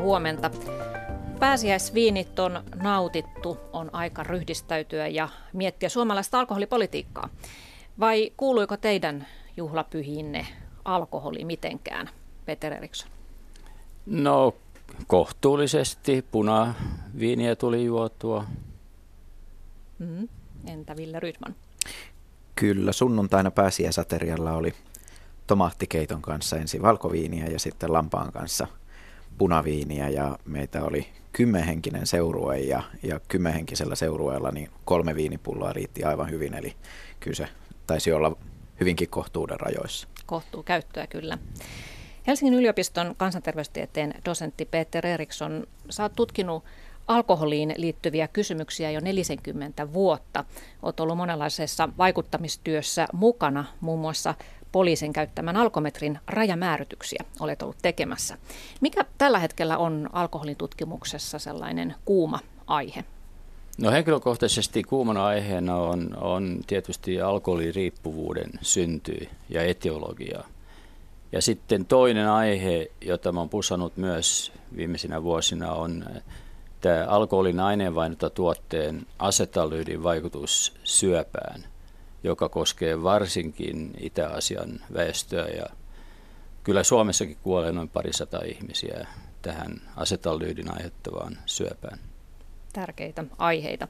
Huomenta. Pääsiäisviinit on nautittu, on aika ryhdistäytyä ja miettiä suomalaista alkoholipolitiikkaa. Vai kuuluiko teidän juhlapyhiinne alkoholi mitenkään, Peter Eriksson? No kohtuullisesti. Punaviiniä tuli juotua. Mm. Entä Ville Rydman? Kyllä, sunnuntaina pääsiäisaterialla oli tomaattikeiton kanssa ensin valkoviiniä ja sitten lampaan kanssa punaviiniä ja meitä oli kymmenhenkinen seurue ja, ja kymmenhenkisellä seurueella niin kolme viinipulloa riitti aivan hyvin, eli kyllä se taisi olla hyvinkin kohtuuden rajoissa. Kohtuu käyttöä kyllä. Helsingin yliopiston kansanterveystieteen dosentti Peter Eriksson, sä oot tutkinut alkoholiin liittyviä kysymyksiä jo 40 vuotta. Olet ollut monenlaisessa vaikuttamistyössä mukana, muun muassa poliisin käyttämän alkometrin rajamäärityksiä olet ollut tekemässä. Mikä tällä hetkellä on alkoholin tutkimuksessa sellainen kuuma aihe? No henkilökohtaisesti kuumana aiheena on, on tietysti alkoholiriippuvuuden synty ja etiologia. Ja sitten toinen aihe, jota olen pusannut myös viimeisinä vuosina, on tämä alkoholin aineenvaihdunta-tuotteen asetallyydin vaikutus syöpään, joka koskee varsinkin Itä-Asian väestöä. Ja kyllä Suomessakin kuolee noin parisata ihmisiä tähän asetallyydin aiheuttavaan syöpään. Tärkeitä aiheita.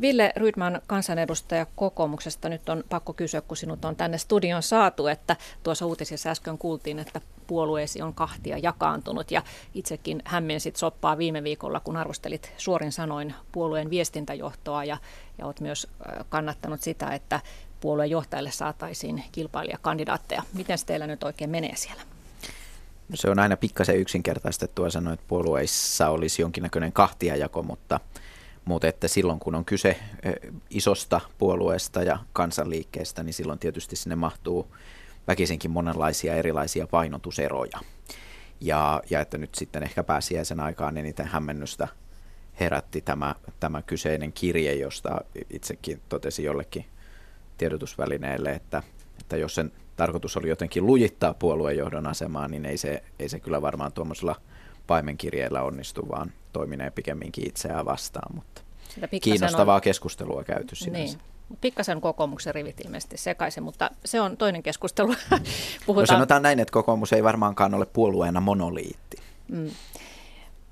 Ville Rydman, kansanedustaja kokoomuksesta, nyt on pakko kysyä, kun sinut on tänne studion saatu, että tuossa uutisissa äsken kuultiin, että puolueesi on kahtia jakaantunut ja itsekin hämmensit soppaa viime viikolla, kun arvostelit suorin sanoin puolueen viestintäjohtoa ja, ja olet myös kannattanut sitä, että puolueen johtajalle saataisiin kilpailijakandidaatteja. Miten teillä nyt oikein menee siellä? No se on aina pikkasen yksinkertaistettua sanoa, että puolueissa olisi jonkinnäköinen kahtiajako, mutta – mutta että silloin kun on kyse isosta puolueesta ja kansanliikkeestä, niin silloin tietysti sinne mahtuu väkisinkin monenlaisia erilaisia painotuseroja. Ja, ja että nyt sitten ehkä pääsiäisen aikaan eniten hämmennystä herätti tämä, tämä kyseinen kirje, josta itsekin totesin jollekin tiedotusvälineelle, että, että jos sen tarkoitus oli jotenkin lujittaa puoluejohdon asemaa, niin ei se, ei se kyllä varmaan tuommoisella paimenkirjeellä onnistu, vaan toiminee pikemminkin itseään vastaan, mutta kiinnostavaa on... keskustelua käyty sinänsä. Niin. Pikkasen kokoomuksen rivit ilmeisesti sekaisin, mutta se on toinen keskustelu. Puhutaan... No sanotaan näin, että kokoomus ei varmaankaan ole puolueena monoliitti. Mm.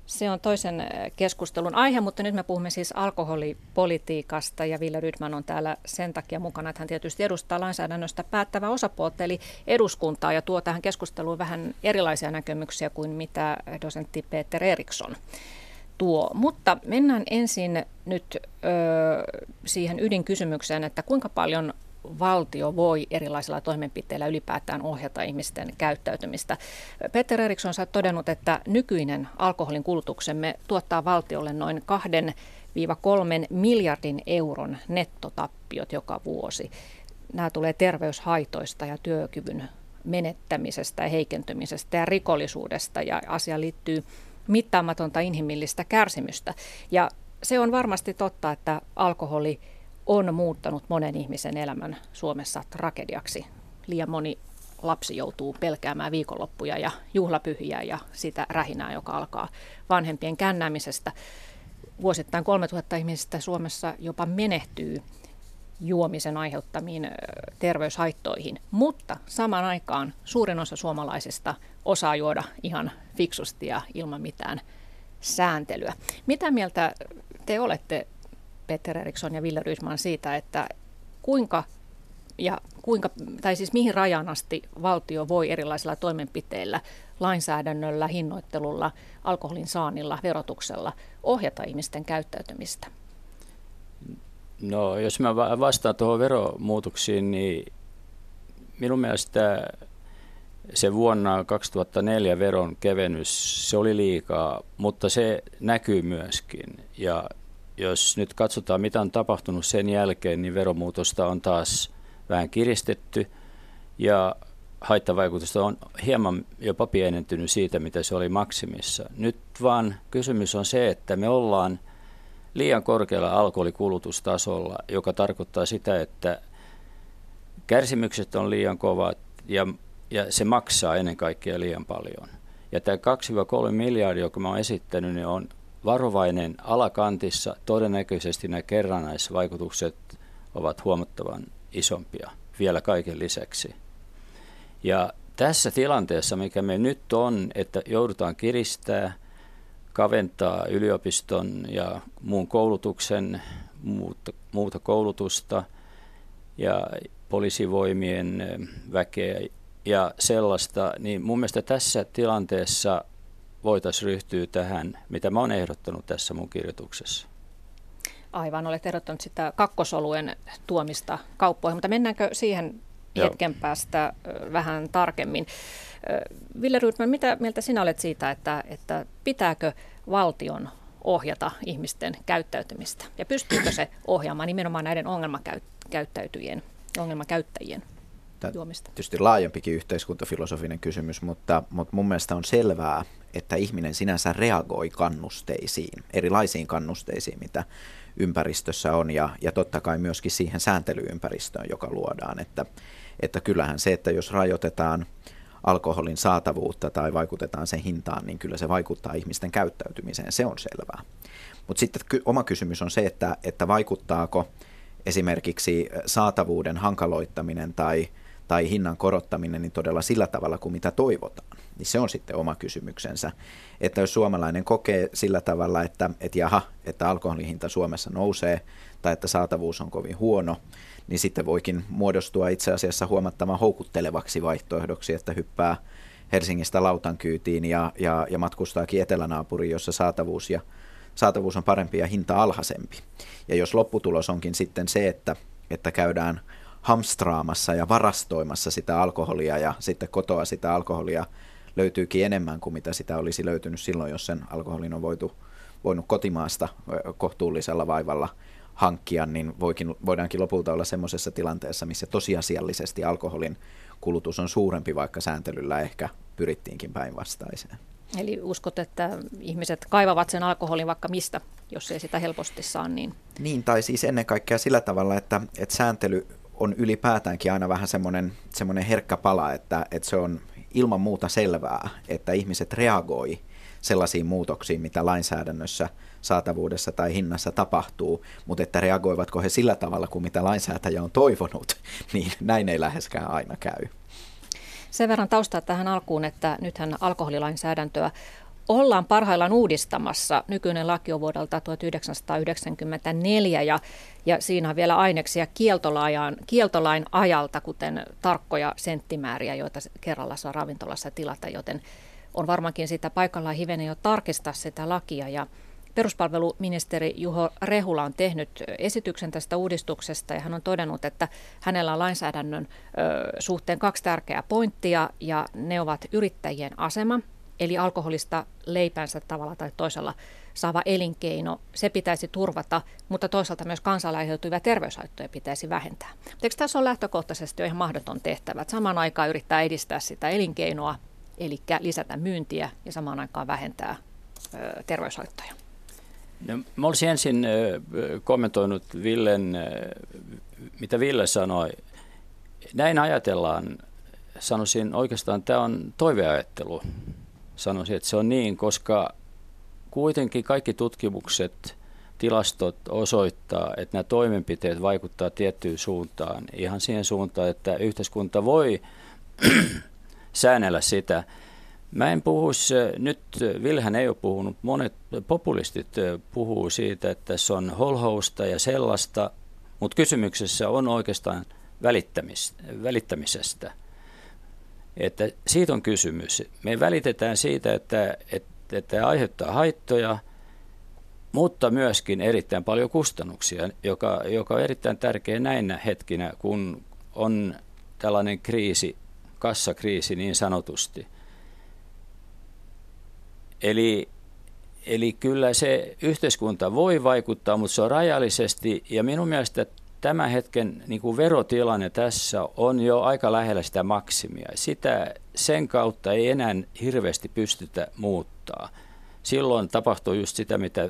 Se on toisen äh, keskustelun aihe, mutta nyt me puhumme siis alkoholipolitiikasta ja Ville Rydman on täällä sen takia mukana, että hän tietysti edustaa lainsäädännöstä päättävä osapuolta eli eduskuntaa ja tuo tähän keskusteluun vähän erilaisia näkemyksiä kuin mitä dosentti Peter Eriksson tuo. Mutta mennään ensin nyt ö, siihen ydinkysymykseen, että kuinka paljon valtio voi erilaisilla toimenpiteillä ylipäätään ohjata ihmisten käyttäytymistä. Peter Eriksson on todennut, että nykyinen alkoholin kulutuksemme tuottaa valtiolle noin 2-3 miljardin euron nettotappiot joka vuosi. Nämä tulee terveyshaitoista ja työkyvyn menettämisestä ja heikentymisestä ja rikollisuudesta ja asia liittyy mittaamatonta inhimillistä kärsimystä. Ja se on varmasti totta, että alkoholi on muuttanut monen ihmisen elämän Suomessa tragediaksi. Liian moni lapsi joutuu pelkäämään viikonloppuja ja juhlapyhiä ja sitä rähinää, joka alkaa vanhempien kännäämisestä. Vuosittain 3000 ihmistä Suomessa jopa menehtyy juomisen aiheuttamiin terveyshaittoihin, mutta samaan aikaan suurin osa suomalaisista osaa juoda ihan fiksusti ja ilman mitään sääntelyä. Mitä mieltä te olette, Peter Eriksson ja Ville Rydman, siitä, että kuinka ja kuinka, tai siis mihin rajan asti valtio voi erilaisilla toimenpiteillä, lainsäädännöllä, hinnoittelulla, alkoholin saannilla, verotuksella ohjata ihmisten käyttäytymistä? No jos mä vastaan tuohon veromuutoksiin, niin minun mielestä se vuonna 2004 veron kevennys, se oli liikaa, mutta se näkyy myöskin. Ja jos nyt katsotaan, mitä on tapahtunut sen jälkeen, niin veromuutosta on taas vähän kiristetty ja haittavaikutusta on hieman jopa pienentynyt siitä, mitä se oli maksimissa. Nyt vaan kysymys on se, että me ollaan liian korkealla alkoholikulutustasolla, joka tarkoittaa sitä, että kärsimykset on liian kovat ja, ja se maksaa ennen kaikkea liian paljon. Ja tämä 2-3 miljardia, joka mä oon esittänyt, niin on varovainen alakantissa. Todennäköisesti nämä kerrannaisvaikutukset ovat huomattavan isompia vielä kaiken lisäksi. Ja tässä tilanteessa, mikä me nyt on, että joudutaan kiristää, kaventaa yliopiston ja muun koulutuksen, muuta, muuta koulutusta ja poliisivoimien väkeä ja sellaista, niin mun mielestä tässä tilanteessa voitaisiin ryhtyä tähän, mitä mä oon ehdottanut tässä mun kirjoituksessa. Aivan, olet ehdottanut sitä kakkosoluen tuomista kauppoihin, mutta mennäänkö siihen hetken Joo. päästä vähän tarkemmin. Ville Rydman, mitä mieltä sinä olet siitä, että, että pitääkö valtion ohjata ihmisten käyttäytymistä? Ja pystyykö se ohjaamaan nimenomaan näiden ongelmakäyttäytyjien, ongelmakäyttäjien juomista? Tietysti laajempikin yhteiskuntafilosofinen kysymys, mutta, mutta mun mielestä on selvää, että ihminen sinänsä reagoi kannusteisiin, erilaisiin kannusteisiin, mitä ympäristössä on, ja, ja totta kai myöskin siihen sääntelyympäristöön, joka luodaan, että että kyllähän se, että jos rajoitetaan alkoholin saatavuutta tai vaikutetaan sen hintaan, niin kyllä se vaikuttaa ihmisten käyttäytymiseen, se on selvää. Mutta sitten oma kysymys on se, että, että vaikuttaako esimerkiksi saatavuuden hankaloittaminen tai, tai hinnan korottaminen niin todella sillä tavalla kuin mitä toivotaan. Niin se on sitten oma kysymyksensä. Että jos suomalainen kokee sillä tavalla, että, että jaha, että alkoholin hinta Suomessa nousee tai että saatavuus on kovin huono, niin sitten voikin muodostua itse asiassa huomattavan houkuttelevaksi vaihtoehdoksi, että hyppää Helsingistä lautankyytiin ja, ja, ja matkustaakin etelänaapuriin, jossa saatavuus, ja, saatavuus on parempi ja hinta alhaisempi. Ja jos lopputulos onkin sitten se, että, että käydään hamstraamassa ja varastoimassa sitä alkoholia ja sitten kotoa sitä alkoholia löytyykin enemmän kuin mitä sitä olisi löytynyt silloin, jos sen alkoholin on voitu, voinut kotimaasta kohtuullisella vaivalla hankkia, niin voikin, voidaankin lopulta olla semmoisessa tilanteessa, missä tosiasiallisesti alkoholin kulutus on suurempi, vaikka sääntelyllä ehkä pyrittiinkin päinvastaiseen. Eli uskot, että ihmiset kaivavat sen alkoholin vaikka mistä, jos ei sitä helposti saa? Niin, niin tai siis ennen kaikkea sillä tavalla, että, että sääntely on ylipäätäänkin aina vähän semmoinen, semmoinen herkkä pala, että, että se on ilman muuta selvää, että ihmiset reagoi sellaisiin muutoksiin, mitä lainsäädännössä – saatavuudessa tai hinnassa tapahtuu, mutta että reagoivatko he sillä tavalla kuin mitä lainsäätäjä on toivonut, niin näin ei läheskään aina käy. Sen verran taustaa tähän alkuun, että nythän alkoholilainsäädäntöä ollaan parhaillaan uudistamassa. Nykyinen laki on vuodelta 1994 ja, ja siinä on vielä aineksia kieltolain, ajalta, kuten tarkkoja senttimääriä, joita kerralla saa ravintolassa tilata, joten on varmaankin sitä paikallaan hivenen jo tarkistaa sitä lakia ja Peruspalveluministeri Juho Rehula on tehnyt esityksen tästä uudistuksesta ja hän on todennut, että hänellä on lainsäädännön suhteen kaksi tärkeää pointtia ja ne ovat yrittäjien asema, eli alkoholista leipänsä tavalla tai toisella saava elinkeino, se pitäisi turvata, mutta toisaalta myös aiheutuvia terveyshaittoja pitäisi vähentää. Eikö tässä on lähtökohtaisesti jo ihan mahdoton tehtävä, että samaan aikaan yrittää edistää sitä elinkeinoa, eli lisätä myyntiä ja samaan aikaan vähentää ö, terveyshaittoja? No, mä olisin ensin kommentoinut Villen, mitä Ville sanoi. Näin ajatellaan, sanoisin oikeastaan, tämä on toiveajattelu. Sanoisin, että se on niin, koska kuitenkin kaikki tutkimukset, tilastot osoittaa, että nämä toimenpiteet vaikuttaa tiettyyn suuntaan. Ihan siihen suuntaan, että yhteiskunta voi säännellä sitä, Mä en puhu, nyt Vilhän ei ole puhunut, monet populistit puhuu siitä, että se on holhousta ja sellaista, mutta kysymyksessä on oikeastaan välittämis, välittämisestä. Että siitä on kysymys. Me välitetään siitä, että, että, että aiheuttaa haittoja, mutta myöskin erittäin paljon kustannuksia, joka, joka on erittäin tärkeä näinä hetkinä, kun on tällainen kriisi, kassakriisi niin sanotusti – Eli, eli kyllä se yhteiskunta voi vaikuttaa, mutta se on rajallisesti ja minun mielestä tämän hetken niin kuin verotilanne tässä on jo aika lähellä sitä maksimia. Sitä, sen kautta ei enää hirveästi pystytä muuttaa. Silloin tapahtuu just sitä, mitä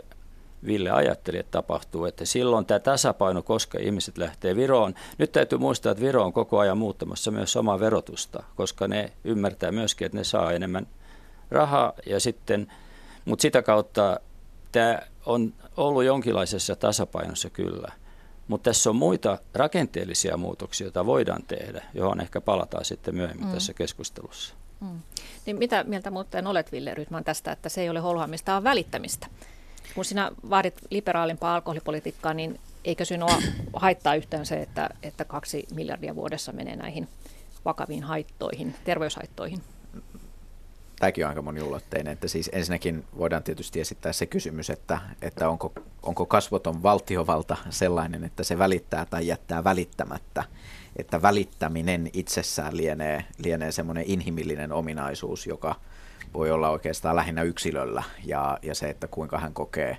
Ville ajatteli, että tapahtuu, että silloin tämä tasapaino, koska ihmiset lähtee Viroon. Nyt täytyy muistaa, että Viro on koko ajan muuttamassa myös omaa verotusta, koska ne ymmärtää myöskin, että ne saa enemmän raha ja sitten, mutta sitä kautta tämä on ollut jonkinlaisessa tasapainossa kyllä. Mutta tässä on muita rakenteellisia muutoksia, joita voidaan tehdä, johon ehkä palataan sitten myöhemmin mm. tässä keskustelussa. Mm. Niin mitä mieltä muuten olet, Ville Rytman, tästä, että se ei ole holhoamista, vaan välittämistä? Kun sinä vaadit liberaalimpaa alkoholipolitiikkaa, niin eikö sinua haittaa yhtään se, että, että kaksi miljardia vuodessa menee näihin vakaviin haittoihin, terveyshaittoihin? Tämäkin on aika moniulotteinen, että siis ensinnäkin voidaan tietysti esittää se kysymys, että, että onko, onko kasvoton valtiovalta sellainen, että se välittää tai jättää välittämättä että välittäminen itsessään lienee, lienee semmoinen inhimillinen ominaisuus, joka voi olla oikeastaan lähinnä yksilöllä ja, ja se, että kuinka hän kokee,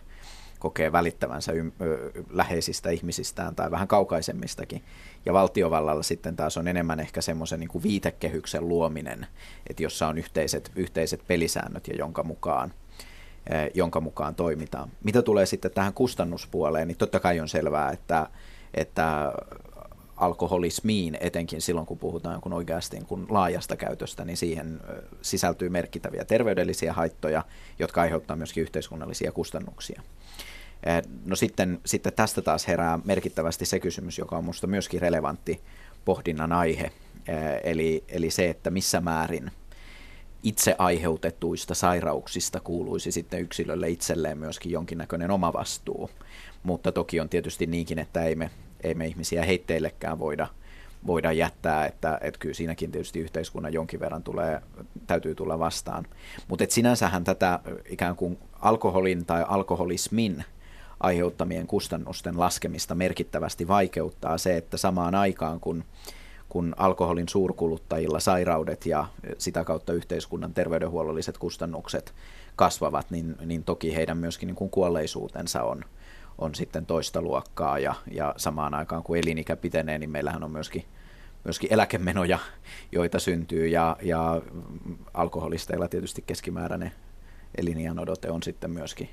kokee välittävänsä ym, ö, läheisistä ihmisistään tai vähän kaukaisemmistakin. Ja valtiovallalla sitten taas on enemmän ehkä semmoisen niin viitekehyksen luominen, että jossa on yhteiset, yhteiset pelisäännöt ja jonka mukaan, jonka mukaan toimitaan. Mitä tulee sitten tähän kustannuspuoleen, niin totta kai on selvää, että, että alkoholismiin, etenkin silloin kun puhutaan kun oikeasti kun laajasta käytöstä, niin siihen sisältyy merkittäviä terveydellisiä haittoja, jotka aiheuttavat myöskin yhteiskunnallisia kustannuksia. No sitten, sitten tästä taas herää merkittävästi se kysymys, joka on minusta myöskin relevantti pohdinnan aihe, eli, eli se, että missä määrin itse aiheutetuista sairauksista kuuluisi sitten yksilölle itselleen myöskin jonkinnäköinen oma vastuu. Mutta toki on tietysti niinkin, että ei me ei me ihmisiä heitteillekään voida, voida jättää, että, että kyllä siinäkin tietysti yhteiskunnan jonkin verran tulee, täytyy tulla vastaan. Mutta sinänsähän tätä ikään kuin alkoholin tai alkoholismin aiheuttamien kustannusten laskemista merkittävästi vaikeuttaa se, että samaan aikaan kun, kun alkoholin suurkuluttajilla sairaudet ja sitä kautta yhteiskunnan terveydenhuollolliset kustannukset kasvavat, niin, niin toki heidän myöskin niin kuin kuolleisuutensa on, on sitten toista luokkaa. Ja, ja samaan aikaan kun elinikä pitenee, niin meillähän on myöskin, myöskin eläkemenoja, joita syntyy. Ja, ja alkoholisteilla tietysti keskimääräinen eliniän odote on sitten myöskin,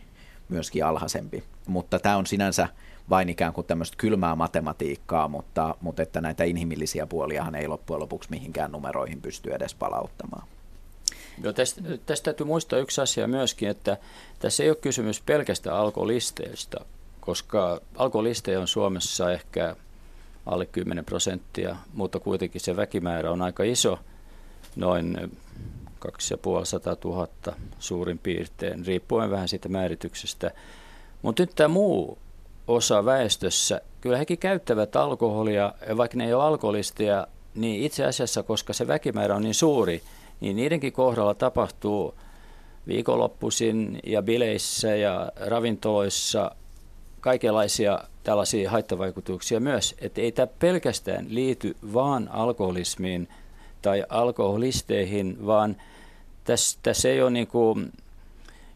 myöskin alhaisempi. Mutta tämä on sinänsä vain ikään kuin tämmöistä kylmää matematiikkaa, mutta, mutta että näitä inhimillisiä puoliahan ei loppujen lopuksi mihinkään numeroihin pysty edes palauttamaan. No tästä, tästä täytyy muistaa yksi asia myöskin, että tässä ei ole kysymys pelkästään alkoholisteista, koska alkoholisteja on Suomessa ehkä alle 10 prosenttia, mutta kuitenkin se väkimäärä on aika iso, noin 2500 000 suurin piirtein, riippuen vähän siitä määrityksestä. Mutta nyt tämä muu osa väestössä, kyllä hekin käyttävät alkoholia, vaikka ne ei ole alkoholisteja, niin itse asiassa, koska se väkimäärä on niin suuri, niin niidenkin kohdalla tapahtuu viikonloppuisin ja bileissä ja ravintoloissa kaikenlaisia tällaisia haittavaikutuksia myös, että ei tämä pelkästään liity vaan alkoholismiin tai alkoholisteihin, vaan tässä, tässä ei ole niin kuin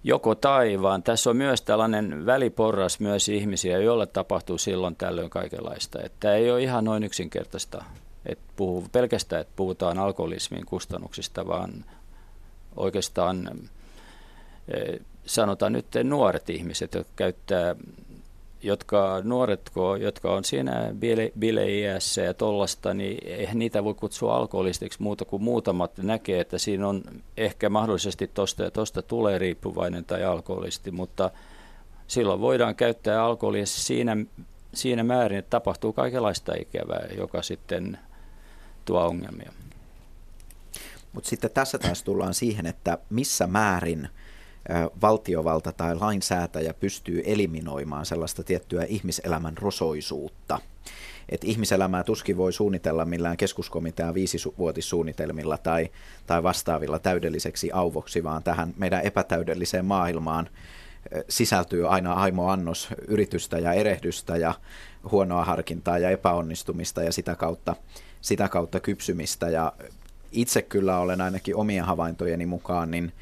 joko tai, vaan tässä on myös tällainen väliporras myös ihmisiä, joilla tapahtuu silloin tällöin kaikenlaista. Että ei ole ihan noin yksinkertaista, että puhuu, pelkästään, että puhutaan alkoholismin kustannuksista, vaan oikeastaan eh, sanotaan nyt nuoret ihmiset, jotka käyttää jotka nuoret, jotka on siinä bile, bileiässä ja tollasta, niin eihän niitä voi kutsua alkoholistiksi muuta kuin muutamat näkee, että siinä on ehkä mahdollisesti tosta ja tosta tulee riippuvainen tai alkoholisti, mutta silloin voidaan käyttää alkoholia siinä, siinä määrin, että tapahtuu kaikenlaista ikävää, joka sitten tuo ongelmia. Mutta sitten tässä taas tullaan siihen, että missä määrin – valtiovalta tai lainsäätäjä pystyy eliminoimaan sellaista tiettyä ihmiselämän rosoisuutta. Et ihmiselämää tuskin voi suunnitella millään keskuskomitean viisivuotissuunnitelmilla tai, tai vastaavilla täydelliseksi auvoksi, vaan tähän meidän epätäydelliseen maailmaan sisältyy aina aimo annos yritystä ja erehdystä ja huonoa harkintaa ja epäonnistumista ja sitä kautta, sitä kautta kypsymistä. Ja itse kyllä olen ainakin omien havaintojeni mukaan niin –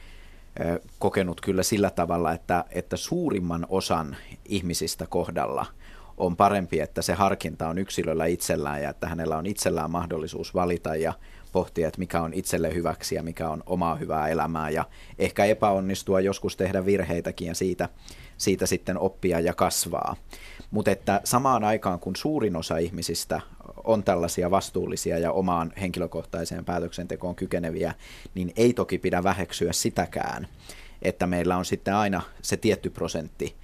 kokenut kyllä sillä tavalla, että, että suurimman osan ihmisistä kohdalla on parempi, että se harkinta on yksilöllä itsellään ja että hänellä on itsellään mahdollisuus valita ja pohtia, että mikä on itselle hyväksi ja mikä on omaa hyvää elämää ja ehkä epäonnistua, joskus tehdä virheitäkin ja siitä, siitä sitten oppia ja kasvaa. Mutta että samaan aikaan, kun suurin osa ihmisistä on tällaisia vastuullisia ja omaan henkilökohtaiseen päätöksentekoon kykeneviä, niin ei toki pidä väheksyä sitäkään, että meillä on sitten aina se tietty prosentti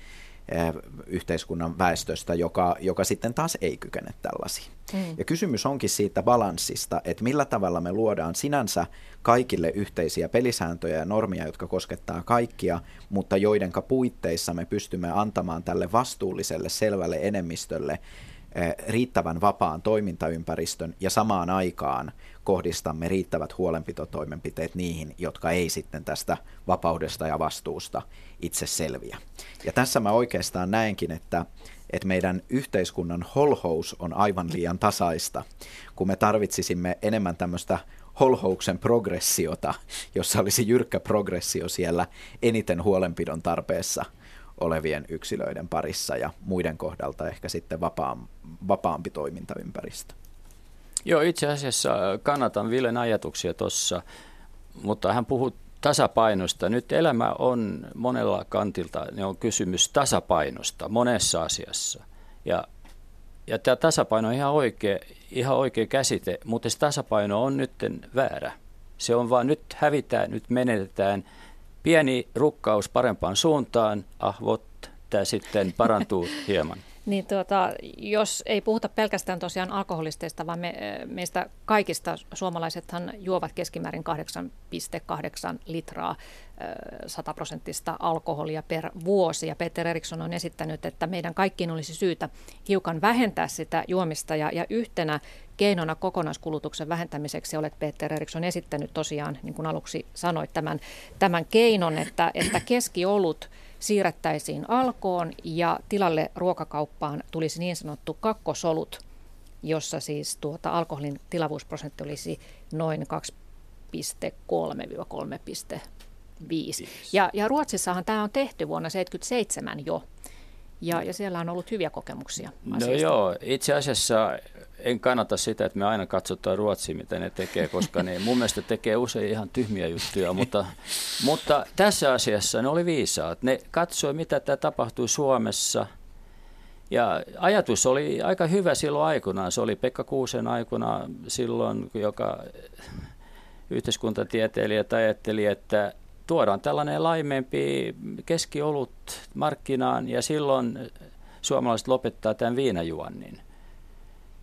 Eh, yhteiskunnan väestöstä, joka, joka sitten taas ei kykene tällaisiin. Mm. Ja kysymys onkin siitä balanssista, että millä tavalla me luodaan sinänsä kaikille yhteisiä pelisääntöjä ja normeja, jotka koskettaa kaikkia, mutta joidenka puitteissa me pystymme antamaan tälle vastuulliselle selvälle enemmistölle riittävän vapaan toimintaympäristön ja samaan aikaan kohdistamme riittävät huolenpitotoimenpiteet niihin, jotka ei sitten tästä vapaudesta ja vastuusta itse selviä. Ja tässä mä oikeastaan näenkin, että, että meidän yhteiskunnan holhous on aivan liian tasaista, kun me tarvitsisimme enemmän tämmöistä holhouksen progressiota, jossa olisi jyrkkä progressio siellä eniten huolenpidon tarpeessa – olevien yksilöiden parissa ja muiden kohdalta ehkä sitten vapaam, vapaampi toimintaympäristö. Joo, itse asiassa kannatan Villen ajatuksia tuossa, mutta hän puhuu tasapainosta. Nyt elämä on monella kantilta, ne on kysymys tasapainosta monessa asiassa. Ja, ja tämä tasapaino on ihan oikea, ihan oikea käsite, mutta se tasapaino on nyt väärä. Se on vaan nyt hävitään, nyt menetetään – pieni rukkaus parempaan suuntaan, ahvot, tämä sitten parantuu hieman. Niin tuota, jos ei puhuta pelkästään tosiaan alkoholisteista, vaan me, meistä kaikista suomalaisethan juovat keskimäärin 8,8 litraa 100 prosenttista alkoholia per vuosi. Ja Peter Eriksson on esittänyt, että meidän kaikkiin olisi syytä hiukan vähentää sitä juomista. Ja, ja yhtenä keinona kokonaiskulutuksen vähentämiseksi olet Peter Eriksson esittänyt tosiaan, niin kuin aluksi sanoit, tämän, tämän keinon, että, että keskiolut siirrettäisiin alkoon ja tilalle ruokakauppaan tulisi niin sanottu kakkosolut, jossa siis tuota alkoholin tilavuusprosentti olisi noin 2,3-3,5. Ja, ja Ruotsissahan tämä on tehty vuonna 1977 jo. Ja, ja siellä on ollut hyviä kokemuksia. No asiasta. joo, itse asiassa en kannata sitä, että me aina katsotaan Ruotsia, mitä ne tekee, koska ne mun mielestä tekee usein ihan tyhmiä juttuja, mutta, mutta tässä asiassa ne oli viisaat. Ne katsoi, mitä tämä tapahtui Suomessa – ja ajatus oli aika hyvä silloin aikanaan. Se oli Pekka Kuusen aikana silloin, joka yhteiskuntatieteilijä ajatteli, että tuodaan tällainen laimempi keskiolut markkinaan ja silloin suomalaiset lopettaa tämän viinajuonnin.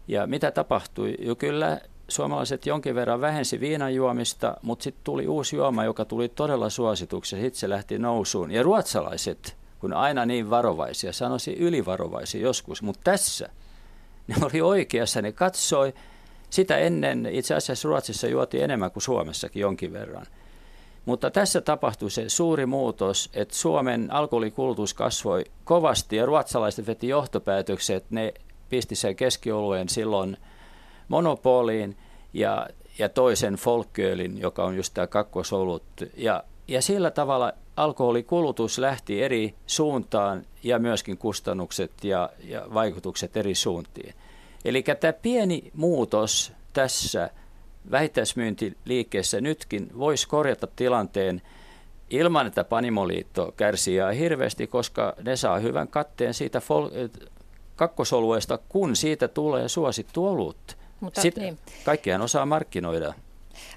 Ja mitä tapahtui? Jo kyllä suomalaiset jonkin verran vähensi viinajuomista, mutta sitten tuli uusi juoma, joka tuli todella suosituksi ja sitten se lähti nousuun. Ja ruotsalaiset, kun aina niin varovaisia, sanoisi ylivarovaisia joskus, mutta tässä ne oli oikeassa, ne katsoi, sitä ennen itse asiassa Ruotsissa juotiin enemmän kuin Suomessakin jonkin verran. Mutta tässä tapahtui se suuri muutos, että Suomen alkoholikulutus kasvoi kovasti ja ruotsalaiset veti johtopäätöksen, että ne pisti sen keskioluen silloin monopoliin ja, ja toisen folkölin, joka on just tämä kakkosolut. Ja, ja sillä tavalla alkoholikulutus lähti eri suuntaan ja myöskin kustannukset ja, ja vaikutukset eri suuntiin. Eli tämä pieni muutos tässä vähittäismyyntiliikkeessä nytkin voisi korjata tilanteen ilman, että Panimoliitto kärsii hirveästi, koska ne saa hyvän katteen siitä kakkosolueesta, kun siitä tulee suosittu olut. Mutta, Sitten niin. Kaikkiaan osaa markkinoida.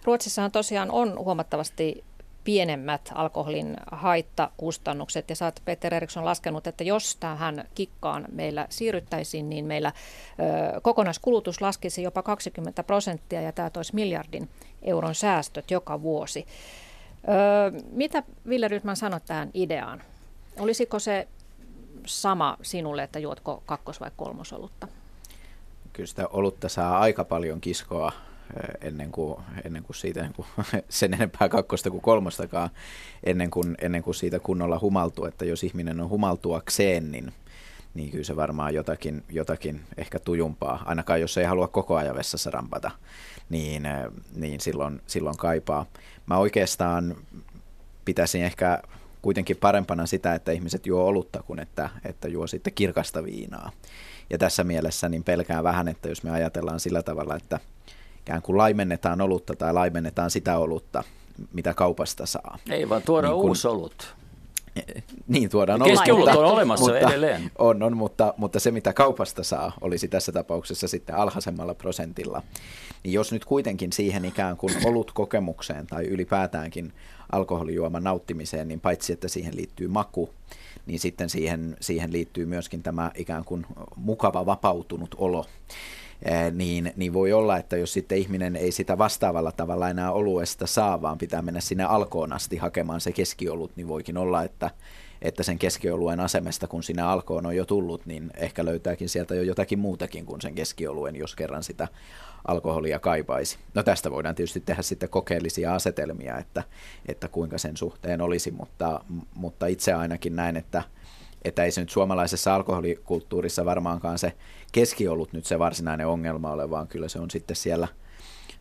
Ruotsissahan tosiaan on huomattavasti pienemmät alkoholin haittakustannukset. Ja oot, Peter Eriksson, laskenut, että jos tähän kikkaan meillä siirryttäisiin, niin meillä ö, kokonaiskulutus laskisi jopa 20 prosenttia ja tämä toisi miljardin euron säästöt joka vuosi. Ö, mitä Ville Rytman sanoi tähän ideaan? Olisiko se sama sinulle, että juotko kakkos- vai kolmosolutta? Kyllä sitä olutta saa aika paljon kiskoa ennen kuin, ennen kuin siitä niin kuin, sen enempää kakkosta kuin kolmostakaan, ennen kuin, ennen kuin siitä kunnolla humaltuu. Että jos ihminen on humaltuakseen, niin, niin kyllä se varmaan jotakin, jotakin ehkä tujumpaa, ainakaan jos ei halua koko ajan vessassa rampata, niin, niin silloin, silloin kaipaa. Mä oikeastaan pitäisin ehkä kuitenkin parempana sitä, että ihmiset juo olutta kuin että, että juo sitten kirkasta viinaa. Ja tässä mielessä niin pelkään vähän, että jos me ajatellaan sillä tavalla, että ikään kuin laimennetaan olutta tai laimennetaan sitä olutta, mitä kaupasta saa. Ei vaan tuoda niin kun, uusi olut. Niin, tuodaan Keskiolut on olemassa mutta, edelleen. On, on mutta, mutta se mitä kaupasta saa olisi tässä tapauksessa sitten alhaisemmalla prosentilla. Niin jos nyt kuitenkin siihen ikään kuin olut kokemukseen tai ylipäätäänkin alkoholijuoman nauttimiseen, niin paitsi että siihen liittyy maku, niin sitten siihen, siihen liittyy myöskin tämä ikään kuin mukava vapautunut olo. Niin, niin voi olla, että jos sitten ihminen ei sitä vastaavalla tavalla enää oluesta saa, vaan pitää mennä sinne alkoon asti hakemaan se keskiolut, niin voikin olla, että, että sen keskioluen asemesta, kun sinä alkoon on jo tullut, niin ehkä löytääkin sieltä jo jotakin muutakin kuin sen keskioluen, jos kerran sitä alkoholia kaipaisi. No tästä voidaan tietysti tehdä sitten kokeellisia asetelmia, että, että kuinka sen suhteen olisi, mutta, mutta itse ainakin näin, että, että ei se nyt suomalaisessa alkoholikulttuurissa varmaankaan se keskiolut nyt se varsinainen ongelma ole, vaan kyllä se on sitten siellä,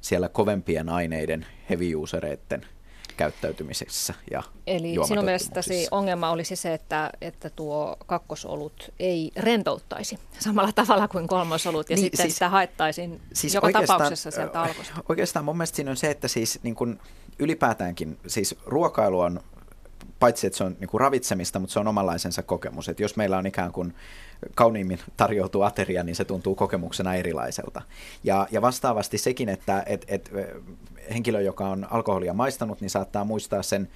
siellä kovempien aineiden heavy usereiden käyttäytymisessä ja Eli sinun mielestäsi ongelma olisi se, että, että tuo kakkosolut ei rentouttaisi samalla tavalla kuin kolmosolut ja niin, sitten siis, sitä haettaisiin siis joka tapauksessa sieltä alkosta. Oikeastaan mun mielestä siinä on se, että siis niin kuin ylipäätäänkin, siis ruokailu on paitsi että se on niin kuin ravitsemista, mutta se on omanlaisensa kokemus. Että jos meillä on ikään kuin kauniimmin tarjoutuu ateria, niin se tuntuu kokemuksena erilaiselta. Ja, ja vastaavasti sekin, että et, et, henkilö, joka on alkoholia maistanut, niin saattaa muistaa sen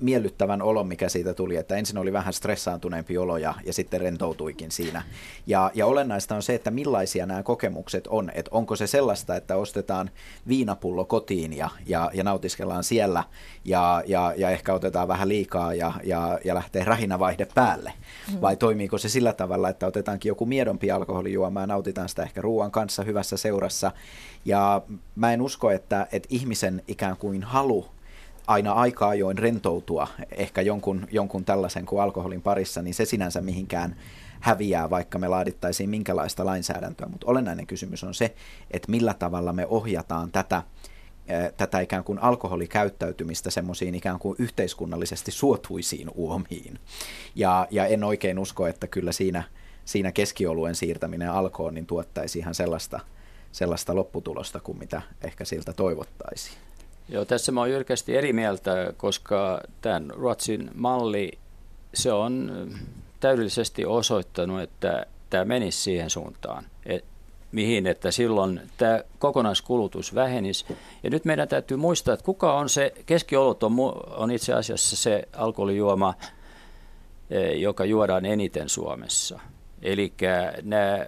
miellyttävän olon, mikä siitä tuli, että ensin oli vähän stressaantuneempi olo ja, ja sitten rentoutuikin siinä. Ja, ja olennaista on se, että millaisia nämä kokemukset on, että onko se sellaista, että ostetaan viinapullo kotiin ja, ja, ja nautiskellaan siellä ja, ja, ja ehkä otetaan vähän liikaa ja, ja, ja lähtee rähinävaihde päälle, mm. vai toimiiko se sillä tavalla, että otetaankin joku miedompi alkoholijuoma ja nautitaan sitä ehkä ruoan kanssa hyvässä seurassa. Ja mä en usko, että, että ihmisen ikään kuin halu aina aika ajoin rentoutua ehkä jonkun, jonkun tällaisen kuin alkoholin parissa, niin se sinänsä mihinkään häviää, vaikka me laadittaisiin minkälaista lainsäädäntöä. Mutta olennainen kysymys on se, että millä tavalla me ohjataan tätä, tätä ikään kuin alkoholikäyttäytymistä semmoisiin ikään kuin yhteiskunnallisesti suotuisiin uomiin. Ja, ja en oikein usko, että kyllä siinä, siinä keskioluen siirtäminen alkoon niin tuottaisi ihan sellaista, sellaista lopputulosta kuin mitä ehkä siltä toivottaisiin. Joo, tässä mä oon jyrkästi eri mieltä, koska tämän Ruotsin malli, se on täydellisesti osoittanut, että tämä menisi siihen suuntaan, et, mihin, että silloin tämä kokonaiskulutus vähenisi. Ja nyt meidän täytyy muistaa, että kuka on se, keskiolut on, on itse asiassa se alkoholijuoma, e, joka juodaan eniten Suomessa. Eli nämä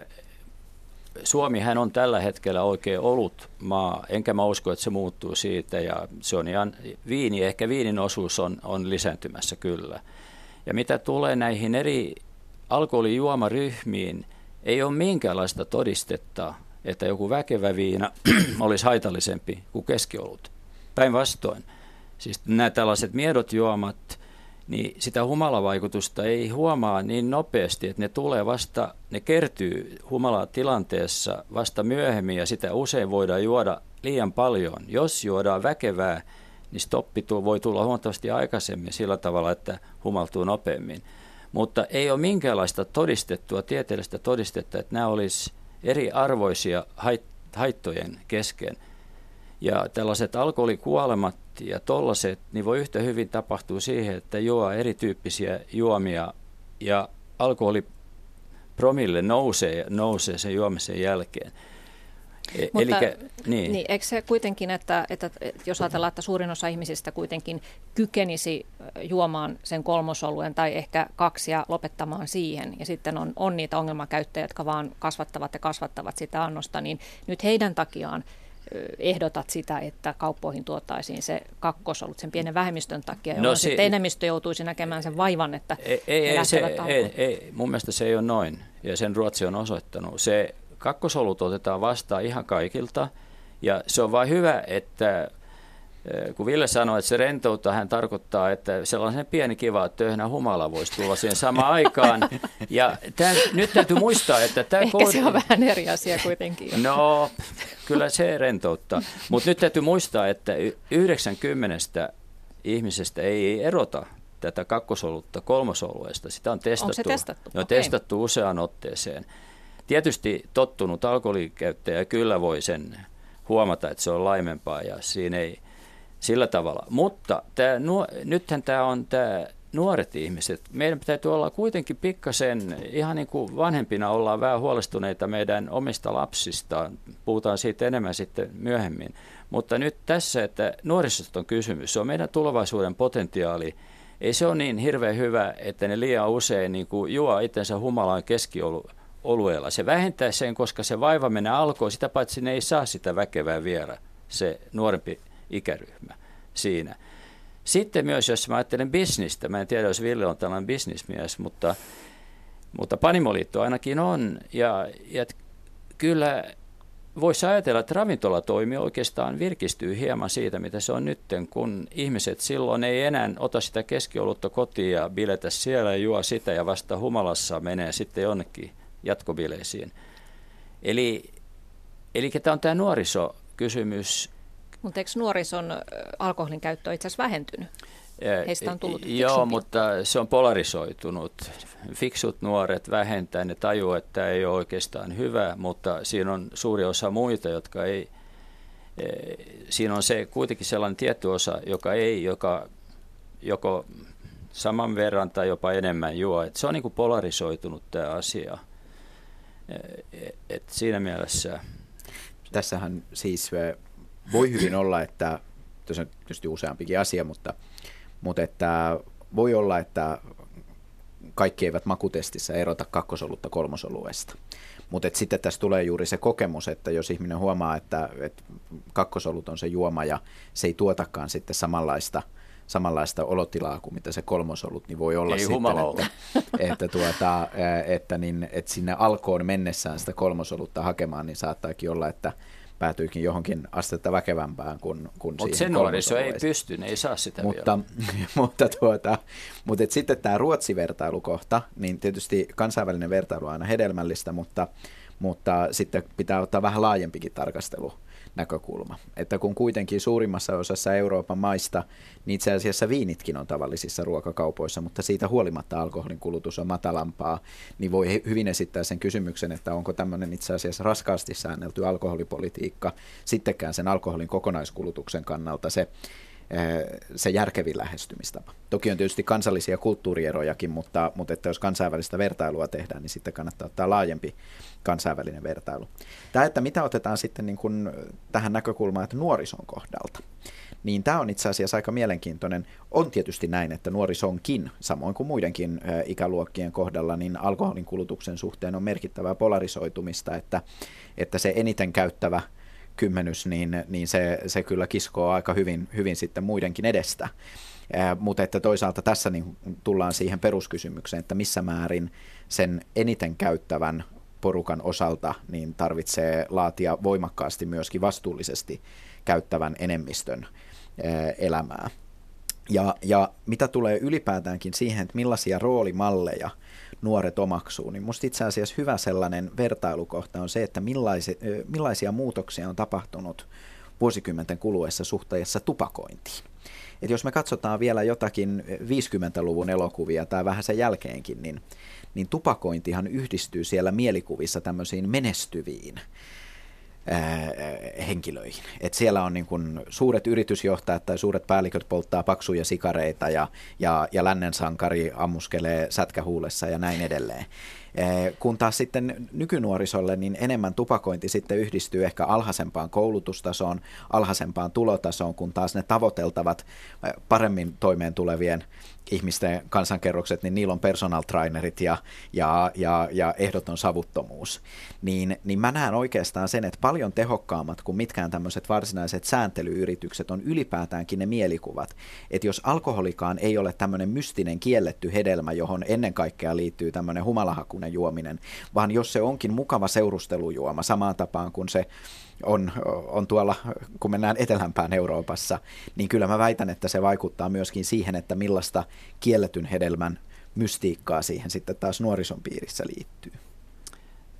Suomihän on tällä hetkellä oikein ollut maa, enkä mä usko, että se muuttuu siitä ja se on ihan viini, ehkä viinin osuus on, on lisääntymässä kyllä. Ja mitä tulee näihin eri alkoholijuomaryhmiin, ei ole minkäänlaista todistetta, että joku väkevä viina olisi haitallisempi kuin keskiolut. Päinvastoin. Siis nämä tällaiset miedot juomat – niin sitä humalavaikutusta ei huomaa niin nopeasti, että ne tulee vasta, ne kertyy humalatilanteessa vasta myöhemmin ja sitä usein voidaan juoda liian paljon. Jos juodaan väkevää, niin stoppi voi tulla huomattavasti aikaisemmin sillä tavalla, että humaltuu nopeammin. Mutta ei ole minkäänlaista todistettua, tieteellistä todistetta, että nämä olisi eri arvoisia haittojen kesken. Ja tällaiset alkoholikuolemat ja tollaset, niin voi yhtä hyvin tapahtua siihen, että juo erityyppisiä juomia ja alkoholi promille nousee, nousee sen juomisen jälkeen. E- Mutta, Elikkä, niin. niin. Eikö se kuitenkin, että, että, että jos ajatellaan, että suurin osa ihmisistä kuitenkin kykenisi juomaan sen kolmosoluen tai ehkä kaksi ja lopettamaan siihen, ja sitten on, on niitä ongelmakäyttäjiä, jotka vaan kasvattavat ja kasvattavat sitä annosta, niin nyt heidän takiaan ehdotat sitä, että kauppoihin tuottaisiin se kakkosolut sen pienen vähemmistön takia, jolloin no, sitten enemmistö joutuisi näkemään sen vaivan, että ei, ei, ei, se, ei, ei, mun mielestä se ei ole noin, ja sen Ruotsi on osoittanut. Se kakkosolut otetaan vastaan ihan kaikilta, ja se on vain hyvä, että kun Ville sanoi, että se rentoutta hän tarkoittaa, että sellainen pieni kiva töyhänä humala voisi tulla siihen samaan aikaan. Ja tämän, nyt täytyy muistaa, että tämä... Ehkä koodi... se on vähän eri asia kuitenkin. No, kyllä se rentouttaa. Mutta nyt täytyy muistaa, että 90 ihmisestä ei erota tätä kakkosolutta kolmosolueesta. Sitä on testattu. Onko se testattu? On okay. testattu useaan otteeseen. Tietysti tottunut alkoholikäyttäjä kyllä voi sen huomata, että se on laimempaa ja siinä ei sillä tavalla. Mutta tämä, nythän tämä on tämä nuoret ihmiset, meidän täytyy olla kuitenkin pikkasen, ihan niin kuin vanhempina ollaan vähän huolestuneita meidän omista lapsista, puhutaan siitä enemmän sitten myöhemmin. Mutta nyt tässä, että nuorisosta on kysymys, se on meidän tulevaisuuden potentiaali. Ei se ole niin hirveän hyvä, että ne liian usein niin kuin juo itsensä humalaan keskiolueella. Se vähentää sen, koska se vaiva menee alkoon, sitä paitsi ne ei saa sitä väkevää viera, se nuorempi ikäryhmä siinä. Sitten myös, jos mä ajattelen bisnistä, mä en tiedä, jos Ville on tällainen bisnismies, mutta, mutta Panimoliitto ainakin on. Ja, ja kyllä voisi ajatella, että ravintolatoimi oikeastaan virkistyy hieman siitä, mitä se on nyt, kun ihmiset silloin ei enää ota sitä keskiolutta kotiin ja biletä siellä ja juo sitä ja vasta humalassa menee sitten jonnekin jatkobileisiin. Eli, eli tämä on tämä nuorisokysymys, mutta eikö nuorison alkoholin käyttö itse asiassa vähentynyt? Heistä on tullut Joo, fiksumpia. mutta se on polarisoitunut. Fiksut nuoret vähentää, ne tajuu, että tämä ei ole oikeastaan hyvä, mutta siinä on suuri osa muita, jotka ei, siinä on se kuitenkin sellainen tietty osa, joka ei, joka joko saman verran tai jopa enemmän juo. Et se on niin kuin polarisoitunut tämä asia. E, et siinä mielessä... Tässähän siis voi hyvin olla, että tässä on tietysti useampikin asia, mutta, mutta että voi olla, että kaikki eivät makutestissä erota kakkosolutta kolmosoluesta. Mutta sitten tässä tulee juuri se kokemus, että jos ihminen huomaa, että, että kakkosolut on se juoma ja se ei tuotakaan sitten samanlaista samanlaista olotilaa kuin mitä se kolmosolut, niin voi olla ei sitten, että, että, tuota, että, niin, että sinne alkoon mennessään sitä kolmosolutta hakemaan, niin saattaakin olla, että päätyykin johonkin astetta väkevämpään kuin, kuin Mutta se nuoriso ei pysty, ne ei saa sitä mutta, vielä. mutta, tuota, mutta et sitten tämä Ruotsi-vertailukohta, niin tietysti kansainvälinen vertailu on aina hedelmällistä, mutta, mutta sitten pitää ottaa vähän laajempikin tarkastelu näkökulma. Että kun kuitenkin suurimmassa osassa Euroopan maista, niin itse asiassa viinitkin on tavallisissa ruokakaupoissa, mutta siitä huolimatta alkoholin kulutus on matalampaa, niin voi hyvin esittää sen kysymyksen, että onko tämmöinen itse asiassa raskaasti säännelty alkoholipolitiikka sittenkään sen alkoholin kokonaiskulutuksen kannalta se se järkevin lähestymistapa. Toki on tietysti kansallisia kulttuurierojakin, mutta, mutta että jos kansainvälistä vertailua tehdään, niin sitten kannattaa ottaa laajempi kansainvälinen vertailu. Tämä, että mitä otetaan sitten niin kuin tähän näkökulmaan, että nuorison kohdalta, niin tämä on itse asiassa aika mielenkiintoinen. On tietysti näin, että nuorisonkin, samoin kuin muidenkin eh, ikäluokkien kohdalla, niin alkoholin kulutuksen suhteen on merkittävää polarisoitumista, että, että se eniten käyttävä – kymmenys, niin, niin se, se kyllä kiskoo aika hyvin, hyvin sitten muidenkin edestä. Mutta että toisaalta tässä niin tullaan siihen peruskysymykseen, että missä määrin sen eniten käyttävän porukan osalta niin tarvitsee laatia voimakkaasti myöskin vastuullisesti käyttävän enemmistön ää, elämää. Ja, ja mitä tulee ylipäätäänkin siihen, että millaisia roolimalleja – nuoret omaksuu, niin musta itse asiassa hyvä sellainen vertailukohta on se, että millaisi, millaisia muutoksia on tapahtunut vuosikymmenten kuluessa suhteessa tupakointiin. Et jos me katsotaan vielä jotakin 50-luvun elokuvia tai vähän sen jälkeenkin, niin, niin tupakointihan yhdistyy siellä mielikuvissa tämmöisiin menestyviin henkilöihin. Et siellä on niin kun suuret yritysjohtajat tai suuret päälliköt polttaa paksuja sikareita ja, ja, ja lännen sankari ammuskelee sätkähuulessa ja näin edelleen. Kun taas sitten nykynuorisolle niin enemmän tupakointi sitten yhdistyy ehkä alhaisempaan koulutustasoon, alhaisempaan tulotasoon, kun taas ne tavoiteltavat paremmin toimeen tulevien ihmisten kansankerrokset, niin niillä on personal trainerit ja, ja, ja, ja ehdoton savuttomuus. Niin, niin mä näen oikeastaan sen, että paljon tehokkaammat kuin mitkään tämmöiset varsinaiset sääntelyyritykset on ylipäätäänkin ne mielikuvat. Että jos alkoholikaan ei ole tämmöinen mystinen kielletty hedelmä, johon ennen kaikkea liittyy tämmöinen humalahakunen juominen, vaan jos se onkin mukava seurustelujuoma samaan tapaan kuin se on, on tuolla, kun mennään etelämpään Euroopassa, niin kyllä mä väitän, että se vaikuttaa myöskin siihen, että millaista kielletyn hedelmän mystiikkaa siihen sitten taas nuorison piirissä liittyy.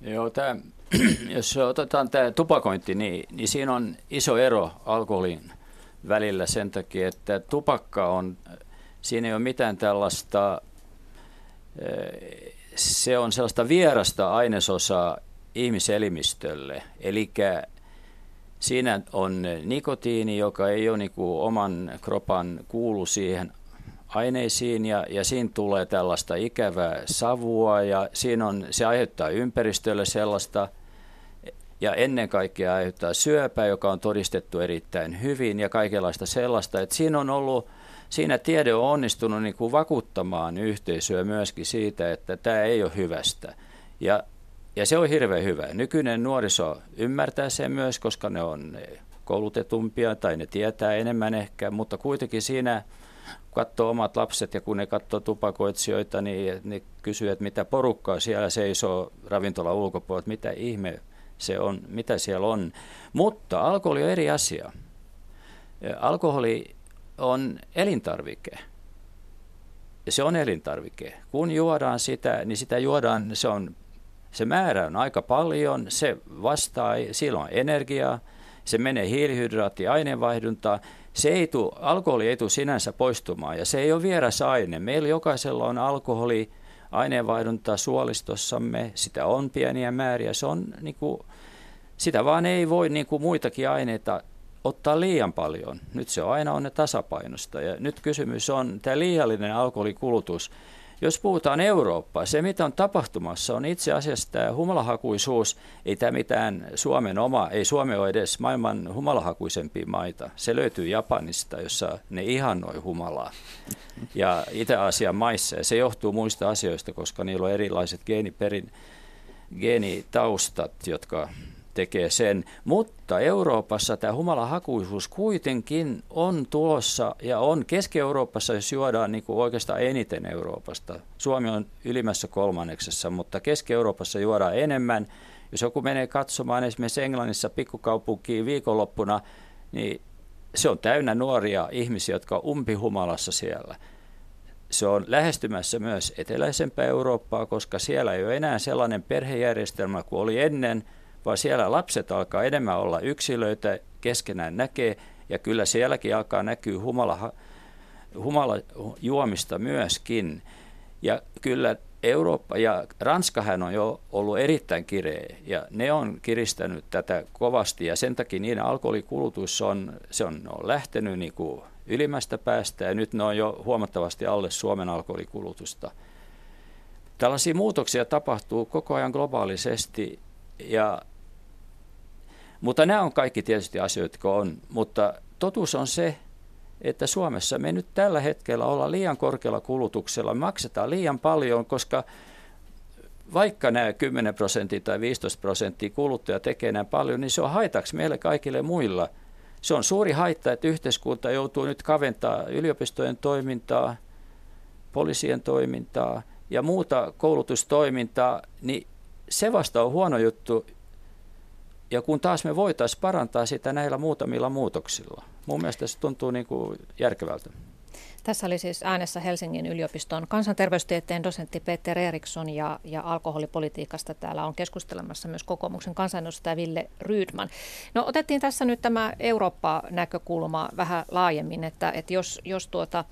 Joo, tämä, jos otetaan tämä tupakointi, niin, niin siinä on iso ero alkoholin välillä sen takia, että tupakka on, siinä ei ole mitään tällaista, eh, se on sellaista vierasta ainesosaa ihmiselimistölle. Eli Siinä on nikotiini, joka ei ole niin kuin oman kropan kuulu siihen aineisiin ja, ja siinä tulee tällaista ikävää savua ja siinä on, se aiheuttaa ympäristölle sellaista ja ennen kaikkea aiheuttaa syöpää, joka on todistettu erittäin hyvin ja kaikenlaista sellaista. Että siinä on ollut, siinä tiede on onnistunut niin kuin vakuuttamaan yhteisöä myöskin siitä, että tämä ei ole hyvästä. Ja, ja se on hirveän hyvä. Nykyinen nuoriso ymmärtää sen myös, koska ne on koulutetumpia tai ne tietää enemmän ehkä, mutta kuitenkin siinä katsoo omat lapset ja kun ne katsoo tupakoitsijoita, niin ne kysyy, että mitä porukkaa siellä seisoo ravintola ulkopuolella, että mitä ihme se on, mitä siellä on. Mutta alkoholi on eri asia. Alkoholi on elintarvike. Se on elintarvike. Kun juodaan sitä, niin sitä juodaan, se, on, se määrä on aika paljon, se vastaa, silloin on energiaa, se menee hiilihydraatti aineenvaihduntaan. Se ei tule, alkoholi ei tule sinänsä poistumaan ja se ei ole vieras aine. Meillä jokaisella on alkoholi aineenvaihduntaa suolistossamme, sitä on pieniä määriä. Se on, niin kuin, sitä vaan ei voi niin kuin muitakin aineita ottaa liian paljon. Nyt se on aina on ne tasapainosta. Ja nyt kysymys on tämä liiallinen alkoholikulutus. Jos puhutaan Eurooppaa, se mitä on tapahtumassa on itse asiassa tämä humalahakuisuus, ei tämä mitään Suomen oma, ei Suomi ole edes maailman humalahakuisempia maita. Se löytyy Japanista, jossa ne ihannoi humalaa ja Itä-Aasian maissa. Ja se johtuu muista asioista, koska niillä on erilaiset geeniperin, geenitaustat, jotka tekee sen. Mutta Euroopassa tämä humalahakuisuus kuitenkin on tulossa ja on Keski-Euroopassa, jos juodaan niin kuin oikeastaan eniten Euroopasta. Suomi on ylimmässä kolmanneksessa, mutta Keski-Euroopassa juodaan enemmän. Jos joku menee katsomaan esimerkiksi Englannissa pikkukaupunkiin viikonloppuna, niin se on täynnä nuoria ihmisiä, jotka on umpihumalassa siellä. Se on lähestymässä myös eteläisempää Eurooppaa, koska siellä ei ole enää sellainen perhejärjestelmä kuin oli ennen – vaan siellä lapset alkaa enemmän olla yksilöitä, keskenään näkee, ja kyllä sielläkin alkaa näkyä humala, humala juomista myöskin. Ja kyllä Eurooppa ja Ranskahan on jo ollut erittäin kireä ja ne on kiristänyt tätä kovasti ja sen takia niiden alkoholikulutus on, se on, on lähtenyt niin kuin ylimmästä päästä ja nyt ne on jo huomattavasti alle Suomen alkoholikulutusta. Tällaisia muutoksia tapahtuu koko ajan globaalisesti ja mutta nämä on kaikki tietysti asioita, jotka on. Mutta totuus on se, että Suomessa me nyt tällä hetkellä ollaan liian korkealla kulutuksella, me maksetaan liian paljon, koska vaikka nämä 10 prosenttia tai 15 prosenttia kuluttaja tekee näin paljon, niin se on haitaksi meille kaikille muilla. Se on suuri haitta, että yhteiskunta joutuu nyt kaventaa yliopistojen toimintaa, poliisien toimintaa ja muuta koulutustoimintaa, niin se vasta on huono juttu, ja kun taas me voitaisiin parantaa sitä näillä muutamilla muutoksilla. Mun mielestä se tuntuu niin kuin järkevältä. Tässä oli siis äänessä Helsingin yliopiston kansanterveystieteen dosentti Peter Eriksson ja, ja alkoholipolitiikasta täällä on keskustelemassa myös kokoomuksen kansanedustaja Ville Rydman. No otettiin tässä nyt tämä Eurooppa-näkökulma vähän laajemmin, että, että jos, jos tuota,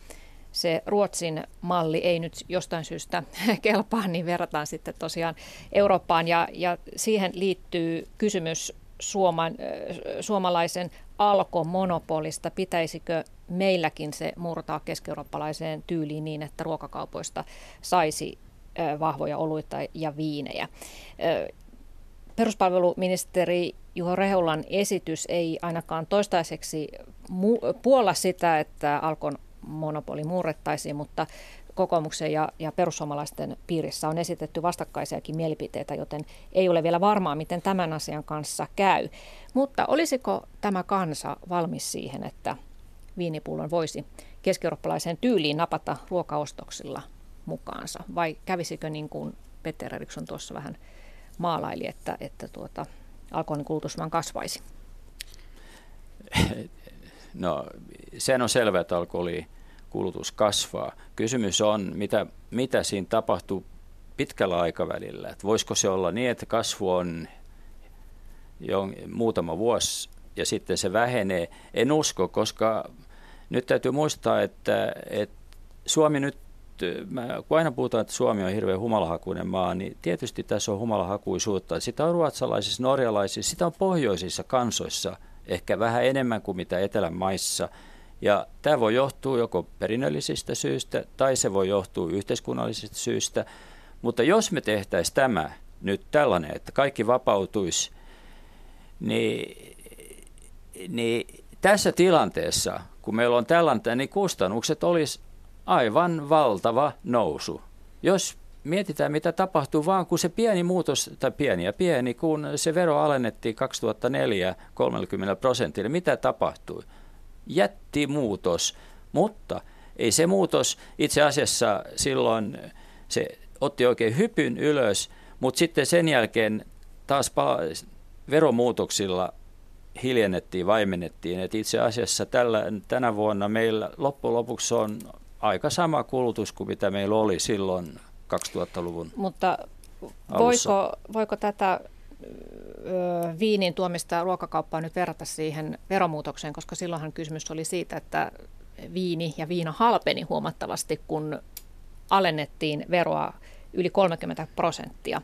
se Ruotsin malli ei nyt jostain syystä kelpaa, niin verrataan sitten tosiaan Eurooppaan. Ja, ja siihen liittyy kysymys suoman, suomalaisen alkomonopolista. Pitäisikö meilläkin se murtaa keski-eurooppalaiseen tyyliin niin, että ruokakaupoista saisi vahvoja oluita ja viinejä? Peruspalveluministeri Juho Rehulan esitys ei ainakaan toistaiseksi puolla sitä, että Alkon monopoli murrettaisiin, mutta kokoomuksen ja, ja perussuomalaisten piirissä on esitetty vastakkaisiakin mielipiteitä, joten ei ole vielä varmaa, miten tämän asian kanssa käy. Mutta olisiko tämä kansa valmis siihen, että viinipullon voisi keski-eurooppalaiseen tyyliin napata ruokaostoksilla mukaansa? Vai kävisikö niin kuin Peter Eriksson tuossa vähän maalaili, että, että tuota, alkoholin kulutus vaan kasvaisi? No, sen on selvää, että alkoholi kulutus kasvaa. Kysymys on, mitä, mitä siinä tapahtuu pitkällä aikavälillä. Että voisiko se olla niin, että kasvu on jo muutama vuosi ja sitten se vähenee. En usko, koska nyt täytyy muistaa, että, että Suomi nyt, kun aina puhutaan, että Suomi on hirveän humalahakuinen maa, niin tietysti tässä on humalahakuisuutta. Sitä on ruotsalaisissa, norjalaisissa, sitä on pohjoisissa kansoissa ehkä vähän enemmän kuin mitä etelän maissa – Ja tämä voi johtua joko perinnöllisistä syistä tai se voi johtua yhteiskunnallisista syistä. Mutta jos me tehtäisiin tämä nyt tällainen, että kaikki vapautuisi, niin, niin tässä tilanteessa, kun meillä on tällainen, niin kustannukset olisi aivan valtava nousu. Jos mietitään, mitä tapahtuu, vaan kun se pieni muutos, tai pieni ja pieni, kun se vero alennettiin 2004 30 prosentille, mitä tapahtui? Jättimuutos, mutta ei se muutos itse asiassa silloin, se otti oikein hypyn ylös, mutta sitten sen jälkeen taas pala- veromuutoksilla hiljennettiin, vaimennettiin. Et itse asiassa tällä, tänä vuonna meillä loppujen lopuksi on aika sama kulutus kuin mitä meillä oli silloin 2000-luvun Mutta voiko, voiko tätä viinin tuomista ruokakauppaa nyt verrata siihen veromuutokseen, koska silloinhan kysymys oli siitä, että viini ja viina halpeni huomattavasti, kun alennettiin veroa yli 30 prosenttia,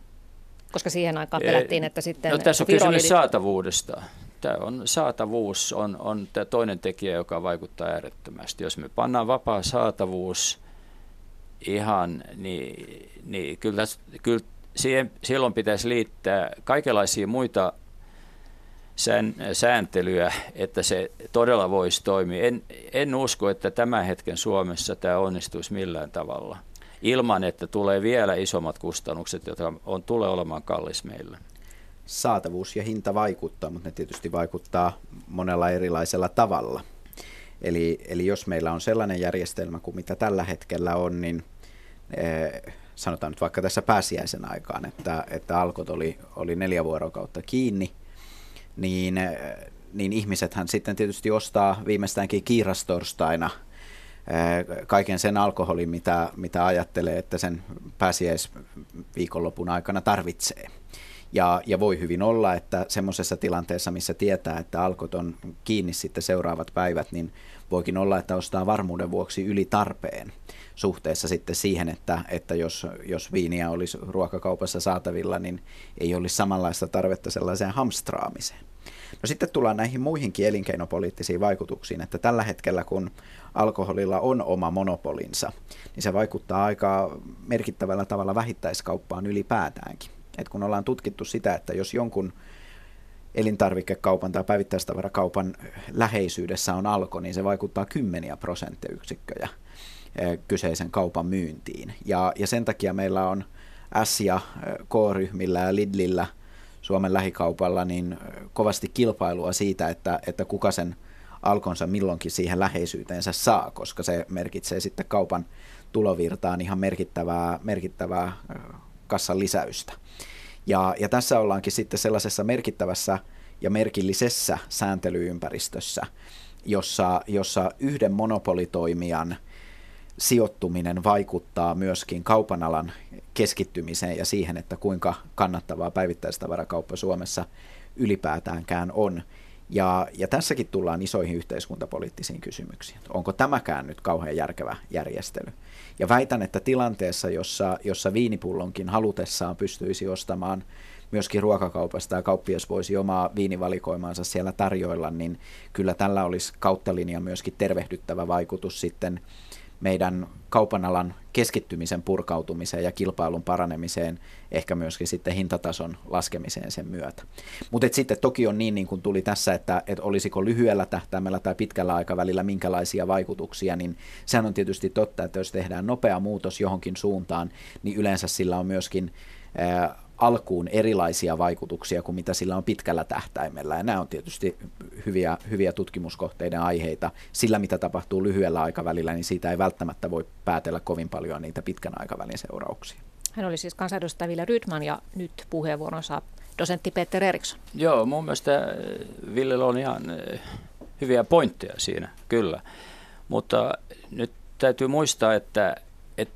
koska siihen aikaan pelättiin, että sitten... No, tässä on kysymys saatavuudesta. Tämä on, saatavuus on, on tämä toinen tekijä, joka vaikuttaa äärettömästi. Jos me pannaan vapaa saatavuus ihan, niin, niin kyllä, kyllä siihen, silloin pitäisi liittää kaikenlaisia muita sään, sääntelyä, että se todella voisi toimia. En, en usko, että tämän hetken Suomessa tämä onnistuisi millään tavalla ilman, että tulee vielä isommat kustannukset, jotka on, tulee olemaan kallis meille. Saatavuus ja hinta vaikuttaa, mutta ne tietysti vaikuttaa monella erilaisella tavalla. Eli, eli jos meillä on sellainen järjestelmä kuin mitä tällä hetkellä on, niin eh, sanotaan nyt vaikka tässä pääsiäisen aikaan, että, että alkot oli, oli neljä vuorokautta kiinni, niin, niin ihmisethän sitten tietysti ostaa viimeistäänkin kiirastorstaina eh, kaiken sen alkoholin, mitä, mitä ajattelee, että sen pääsiäisviikonlopun aikana tarvitsee. Ja, ja voi hyvin olla, että semmoisessa tilanteessa, missä tietää, että alkot on kiinni sitten seuraavat päivät, niin voikin olla, että ostaa varmuuden vuoksi yli tarpeen suhteessa sitten siihen, että, että jos, jos viiniä olisi ruokakaupassa saatavilla, niin ei olisi samanlaista tarvetta sellaiseen hamstraamiseen. No sitten tullaan näihin muihinkin elinkeinopoliittisiin vaikutuksiin, että tällä hetkellä kun alkoholilla on oma monopolinsa, niin se vaikuttaa aika merkittävällä tavalla vähittäiskauppaan ylipäätäänkin. Et kun ollaan tutkittu sitä, että jos jonkun elintarvikekaupan tai päivittäistavarakaupan läheisyydessä on alko, niin se vaikuttaa kymmeniä prosenttiyksikköjä kyseisen kaupan myyntiin. Ja, ja sen takia meillä on S- ja eh, K-ryhmillä ja Lidlillä Suomen lähikaupalla niin eh, kovasti kilpailua siitä, että, että kuka sen alkonsa milloinkin siihen läheisyyteensä saa, koska se merkitsee sitten kaupan tulovirtaan ihan merkittävää, merkittävää kassan lisäystä. Ja, ja tässä ollaankin sitten sellaisessa merkittävässä ja merkillisessä sääntelyympäristössä, jossa, jossa yhden monopolitoimijan sijoittuminen vaikuttaa myöskin kaupan alan keskittymiseen ja siihen, että kuinka kannattavaa päivittäistavarakauppa Suomessa ylipäätäänkään on. Ja, ja tässäkin tullaan isoihin yhteiskuntapoliittisiin kysymyksiin. Onko tämäkään nyt kauhean järkevä järjestely? Ja väitän, että tilanteessa, jossa, jossa viinipullonkin halutessaan pystyisi ostamaan myöskin ruokakaupasta ja kauppias voisi omaa viinivalikoimaansa siellä tarjoilla, niin kyllä tällä olisi kautta linja myöskin tervehdyttävä vaikutus sitten meidän kaupan alan keskittymisen purkautumiseen ja kilpailun paranemiseen, ehkä myöskin sitten hintatason laskemiseen sen myötä. Mutta sitten toki on niin, niin kuin tuli tässä, että, että olisiko lyhyellä tähtäimellä tai pitkällä aikavälillä minkälaisia vaikutuksia, niin sehän on tietysti totta, että jos tehdään nopea muutos johonkin suuntaan, niin yleensä sillä on myöskin alkuun erilaisia vaikutuksia kuin mitä sillä on pitkällä tähtäimellä. Ja nämä on tietysti hyviä, hyviä tutkimuskohteiden aiheita. Sillä, mitä tapahtuu lyhyellä aikavälillä, niin siitä ei välttämättä voi päätellä kovin paljon niitä pitkän aikavälin seurauksia. Hän oli siis kansanedustaja Ville Rydman ja nyt puheenvuoron saa dosentti Peter Eriksson. Joo, mun mielestä äh, Ville on ihan äh, hyviä pointteja siinä, kyllä. Mutta nyt täytyy muistaa, että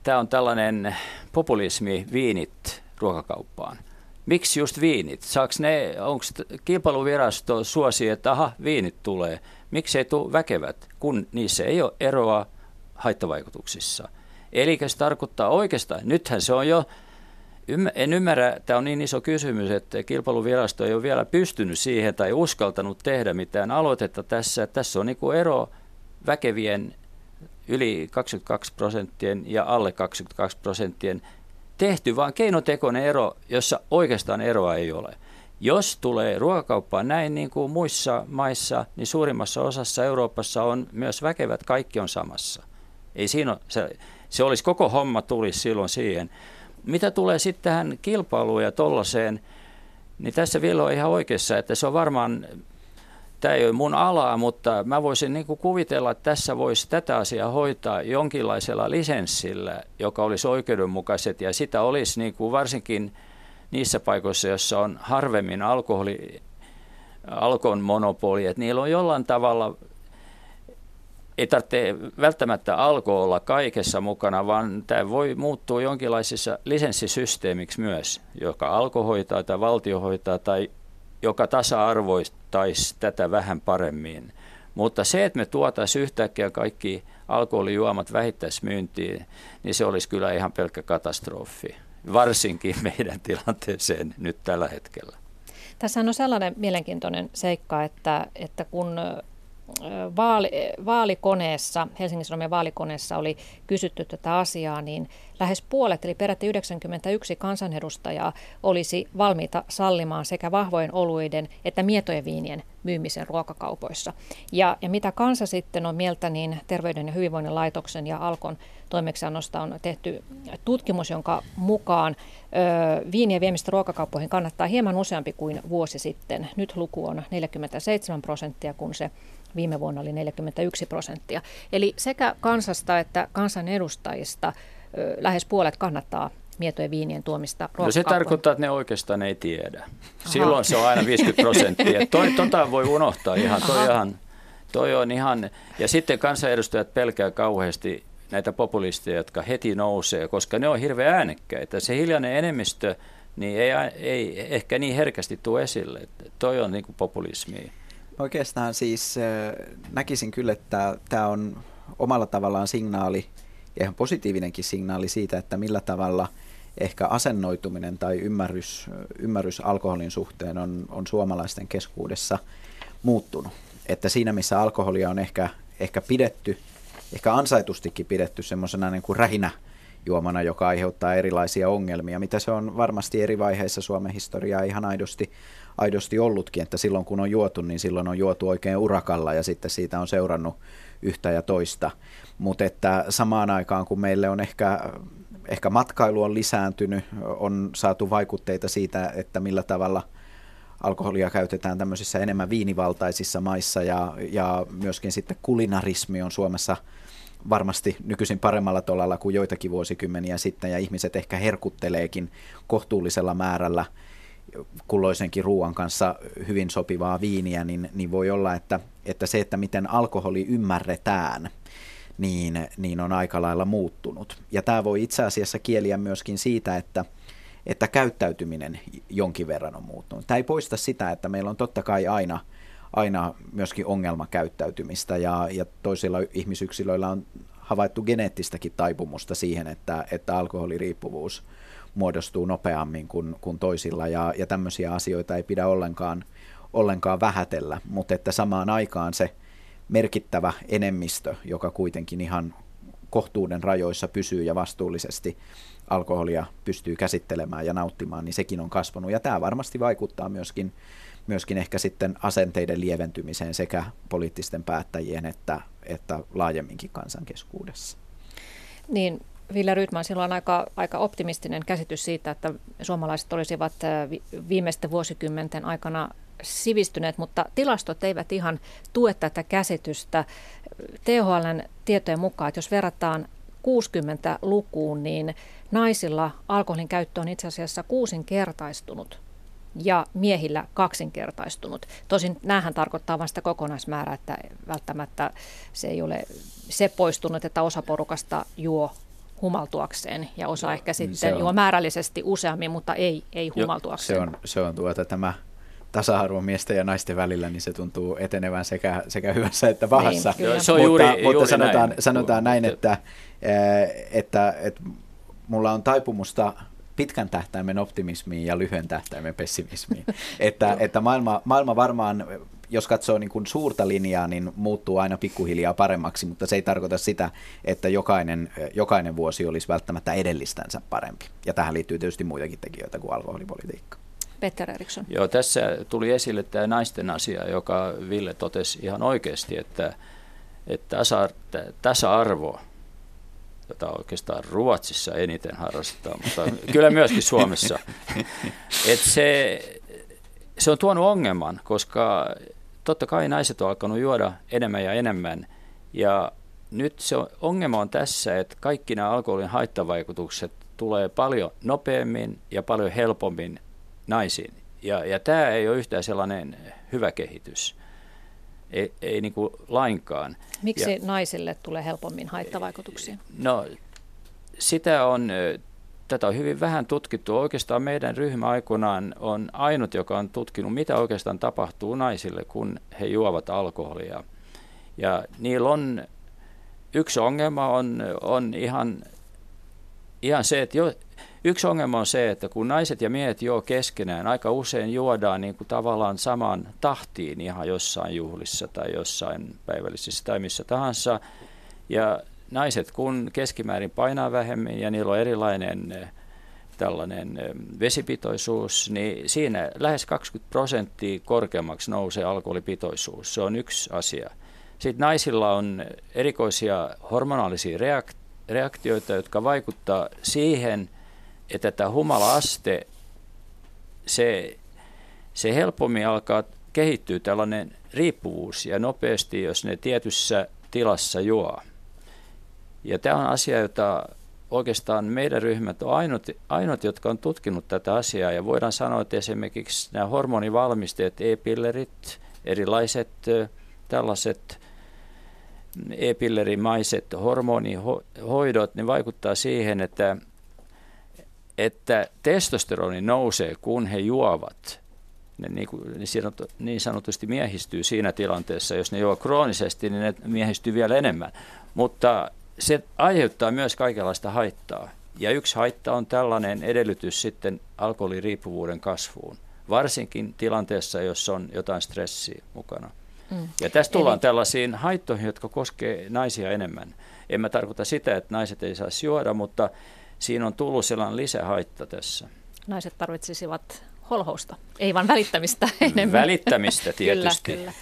tämä on tällainen populismi, viinit, ruokakauppaan. Miksi just viinit? Saaks ne, onko kilpailuvirasto suosi, että aha, viinit tulee. Miksi ei tule väkevät, kun niissä ei ole eroa haittavaikutuksissa? Eli se tarkoittaa oikeastaan, nythän se on jo, en ymmärrä, tämä on niin iso kysymys, että kilpailuvirasto ei ole vielä pystynyt siihen tai uskaltanut tehdä mitään aloitetta tässä. Tässä on niin ero väkevien yli 22 prosenttien ja alle 22 prosenttien tehty vaan keinotekoinen ero, jossa oikeastaan eroa ei ole. Jos tulee ruokakauppaan näin niin kuin muissa maissa, niin suurimmassa osassa Euroopassa on myös väkevät, kaikki on samassa. Ei siinä ole, se, se olisi koko homma tulisi silloin siihen. Mitä tulee sitten tähän kilpailuun ja tollaiseen, niin tässä vielä on ihan oikeassa, että se on varmaan, tämä ei ole mun alaa, mutta mä voisin niin kuin kuvitella, että tässä voisi tätä asiaa hoitaa jonkinlaisella lisenssillä, joka olisi oikeudenmukaiset. Ja sitä olisi niin kuin varsinkin niissä paikoissa, joissa on harvemmin alkoholi, alkon monopoli, että niillä on jollain tavalla ei tarvitse välttämättä alko olla kaikessa mukana, vaan tämä voi muuttua jonkinlaisessa lisenssisysteemiksi myös, joka alko hoitaa tai valtio hoitaa tai joka tasa-arvoistaisi tätä vähän paremmin. Mutta se, että me tuotaisiin yhtäkkiä kaikki alkoholijuomat vähittäismyyntiin, niin se olisi kyllä ihan pelkkä katastrofi, varsinkin meidän tilanteeseen nyt tällä hetkellä. Tässä on sellainen mielenkiintoinen seikka, että, että kun vaali, vaalikoneessa, Helsingin Sanomien vaalikoneessa oli kysytty tätä asiaa, niin lähes puolet, eli peräti 91 kansanedustajaa olisi valmiita sallimaan sekä vahvojen oluiden että mietojen viinien myymisen ruokakaupoissa. Ja, ja mitä kansa sitten on mieltä, niin Terveyden ja hyvinvoinnin laitoksen ja Alkon toimeksiannosta on tehty tutkimus, jonka mukaan ö, viinien viemistä ruokakauppoihin kannattaa hieman useampi kuin vuosi sitten. Nyt luku on 47 prosenttia, kun se viime vuonna oli 41 prosenttia. Eli sekä kansasta että kansanedustajista lähes puolet kannattaa mietojen viinien tuomista No se tarkoittaa, että ne oikeastaan ei tiedä. Silloin Aha. se on aina 50 prosenttia. Toi, tota voi unohtaa ihan. Toi, ihan. toi on ihan. Ja sitten kansanedustajat pelkää kauheasti näitä populisteja, jotka heti nousee, koska ne on hirveän äänekkäitä. Se hiljainen enemmistö niin ei, ei ehkä niin herkästi tule esille. Toi on niin kuin populismi. Oikeastaan siis näkisin kyllä, että tämä on omalla tavallaan signaali, ja ihan positiivinenkin signaali siitä, että millä tavalla ehkä asennoituminen tai ymmärrys, ymmärrys alkoholin suhteen on, on suomalaisten keskuudessa muuttunut. Että siinä, missä alkoholia on ehkä, ehkä pidetty, ehkä ansaitustikin pidetty semmoisena niin kuin rähinä juomana, joka aiheuttaa erilaisia ongelmia, mitä se on varmasti eri vaiheissa Suomen historiaa ihan aidosti aidosti ollutkin, että silloin kun on juotu, niin silloin on juotu oikein urakalla ja sitten siitä on seurannut yhtä ja toista. Mutta että samaan aikaan kun meille on ehkä, ehkä matkailu on lisääntynyt, on saatu vaikutteita siitä, että millä tavalla alkoholia käytetään tämmöisissä enemmän viinivaltaisissa maissa ja, ja myöskin sitten kulinarismi on Suomessa varmasti nykyisin paremmalla tolalla kuin joitakin vuosikymmeniä sitten ja ihmiset ehkä herkutteleekin kohtuullisella määrällä – kulloisenkin ruoan kanssa hyvin sopivaa viiniä, niin, niin voi olla, että, että se, että miten alkoholi ymmärretään, niin, niin on aika lailla muuttunut. Ja tämä voi itse asiassa kieliä myöskin siitä, että, että käyttäytyminen jonkin verran on muuttunut. Tämä ei poista sitä, että meillä on totta kai aina, aina myöskin ongelmakäyttäytymistä ja, ja toisilla ihmisyksilöillä on havaittu geneettistäkin taipumusta siihen, että, että alkoholiriippuvuus – muodostuu nopeammin kuin, kuin toisilla ja, ja tämmöisiä asioita ei pidä ollenkaan, ollenkaan vähätellä, mutta että samaan aikaan se merkittävä enemmistö, joka kuitenkin ihan kohtuuden rajoissa pysyy ja vastuullisesti alkoholia pystyy käsittelemään ja nauttimaan, niin sekin on kasvanut. Ja tämä varmasti vaikuttaa myöskin, myöskin ehkä sitten asenteiden lieventymiseen sekä poliittisten päättäjien että, että laajemminkin kansankeskuudessa. Niin, Ville Rydman, sillä on aika, aika optimistinen käsitys siitä, että suomalaiset olisivat viimeisten vuosikymmenten aikana sivistyneet, mutta tilastot eivät ihan tue tätä käsitystä. THLn tietojen mukaan, että jos verrataan 60-lukuun, niin naisilla alkoholin käyttö on itse asiassa kuusinkertaistunut ja miehillä kaksinkertaistunut. Tosin näähän tarkoittaa vain sitä kokonaismäärää, että välttämättä se ei ole se poistunut, että osa porukasta juo humaltuakseen ja osa ehkä sitten on, juo määrällisesti useammin, mutta ei, ei humaltuakseen. Jo, se on, se on tuota, tämä tasa-arvo miesten ja naisten välillä, niin se tuntuu etenevän sekä, sekä hyvässä että pahassa. Niin, se on juuri, mutta, juuri mutta sanotaan, näin. sanotaan näin, että, eh, että, että mulla on taipumusta pitkän tähtäimen optimismiin ja lyhyen tähtäimen pessimismiin. että, että maailma, maailma varmaan jos katsoo niin kuin suurta linjaa, niin muuttuu aina pikkuhiljaa paremmaksi, mutta se ei tarkoita sitä, että jokainen, jokainen vuosi olisi välttämättä edellistänsä parempi. Ja tähän liittyy tietysti muitakin tekijöitä kuin alkoholipolitiikka. Peter Eriksson. Joo, tässä tuli esille tämä naisten asia, joka Ville totesi ihan oikeasti, että, että tasa, tasa-arvo, jota oikeastaan Ruotsissa eniten harrastetaan, mutta kyllä myöskin Suomessa, että se, se on tuonut ongelman, koska totta kai naiset on alkanut juoda enemmän ja enemmän, ja nyt se on, ongelma on tässä, että kaikki nämä alkoholin haittavaikutukset tulee paljon nopeammin ja paljon helpommin naisiin. Ja, ja tämä ei ole yhtään sellainen hyvä kehitys. Ei, ei niin kuin lainkaan. Miksi ja, naisille tulee helpommin haittavaikutuksia? No sitä on, tätä on hyvin vähän tutkittu. Oikeastaan meidän ryhmä aikoinaan on ainut, joka on tutkinut, mitä oikeastaan tapahtuu naisille, kun he juovat alkoholia. Ja niillä on, yksi ongelma on, on ihan, ihan se, että jo, Yksi ongelma on se, että kun naiset ja miehet juo keskenään, aika usein juodaan niin kuin tavallaan samaan tahtiin ihan jossain juhlissa tai jossain päivällisissä tai missä tahansa. Ja naiset kun keskimäärin painaa vähemmän ja niillä on erilainen eh, tällainen eh, vesipitoisuus, niin siinä lähes 20 prosenttia korkeammaksi nousee alkoholipitoisuus. Se on yksi asia. Sitten naisilla on erikoisia hormonaalisia reaktioita, jotka vaikuttaa siihen, että tämä humala-aste, se, se helpommin alkaa kehittyä tällainen riippuvuus ja nopeasti, jos ne tietyssä tilassa juo. Ja tämä on asia, jota oikeastaan meidän ryhmät on ainut, ainut, jotka on tutkinut tätä asiaa. Ja voidaan sanoa, että esimerkiksi nämä hormonivalmisteet, e-pillerit, erilaiset tällaiset e-pillerimaiset hormonihoidot, ne vaikuttaa siihen, että että testosteroni nousee, kun he juovat. Ne niin, kuin, niin sanotusti miehistyy siinä tilanteessa. Jos ne juo kroonisesti, niin ne miehistyy vielä enemmän. Mutta se aiheuttaa myös kaikenlaista haittaa. Ja yksi haitta on tällainen edellytys sitten alkoholiriippuvuuden kasvuun, varsinkin tilanteessa, jossa on jotain stressiä mukana. Mm. Ja tästä tullaan Eli... tällaisiin haittoihin, jotka koskevat naisia enemmän. En mä tarkoita sitä, että naiset ei saisi juoda, mutta siinä on tullut sellainen lisähaitta tässä. Naiset tarvitsisivat holhousta, ei vain välittämistä enemmän. Välittämistä tietysti. kyllä, kyllä.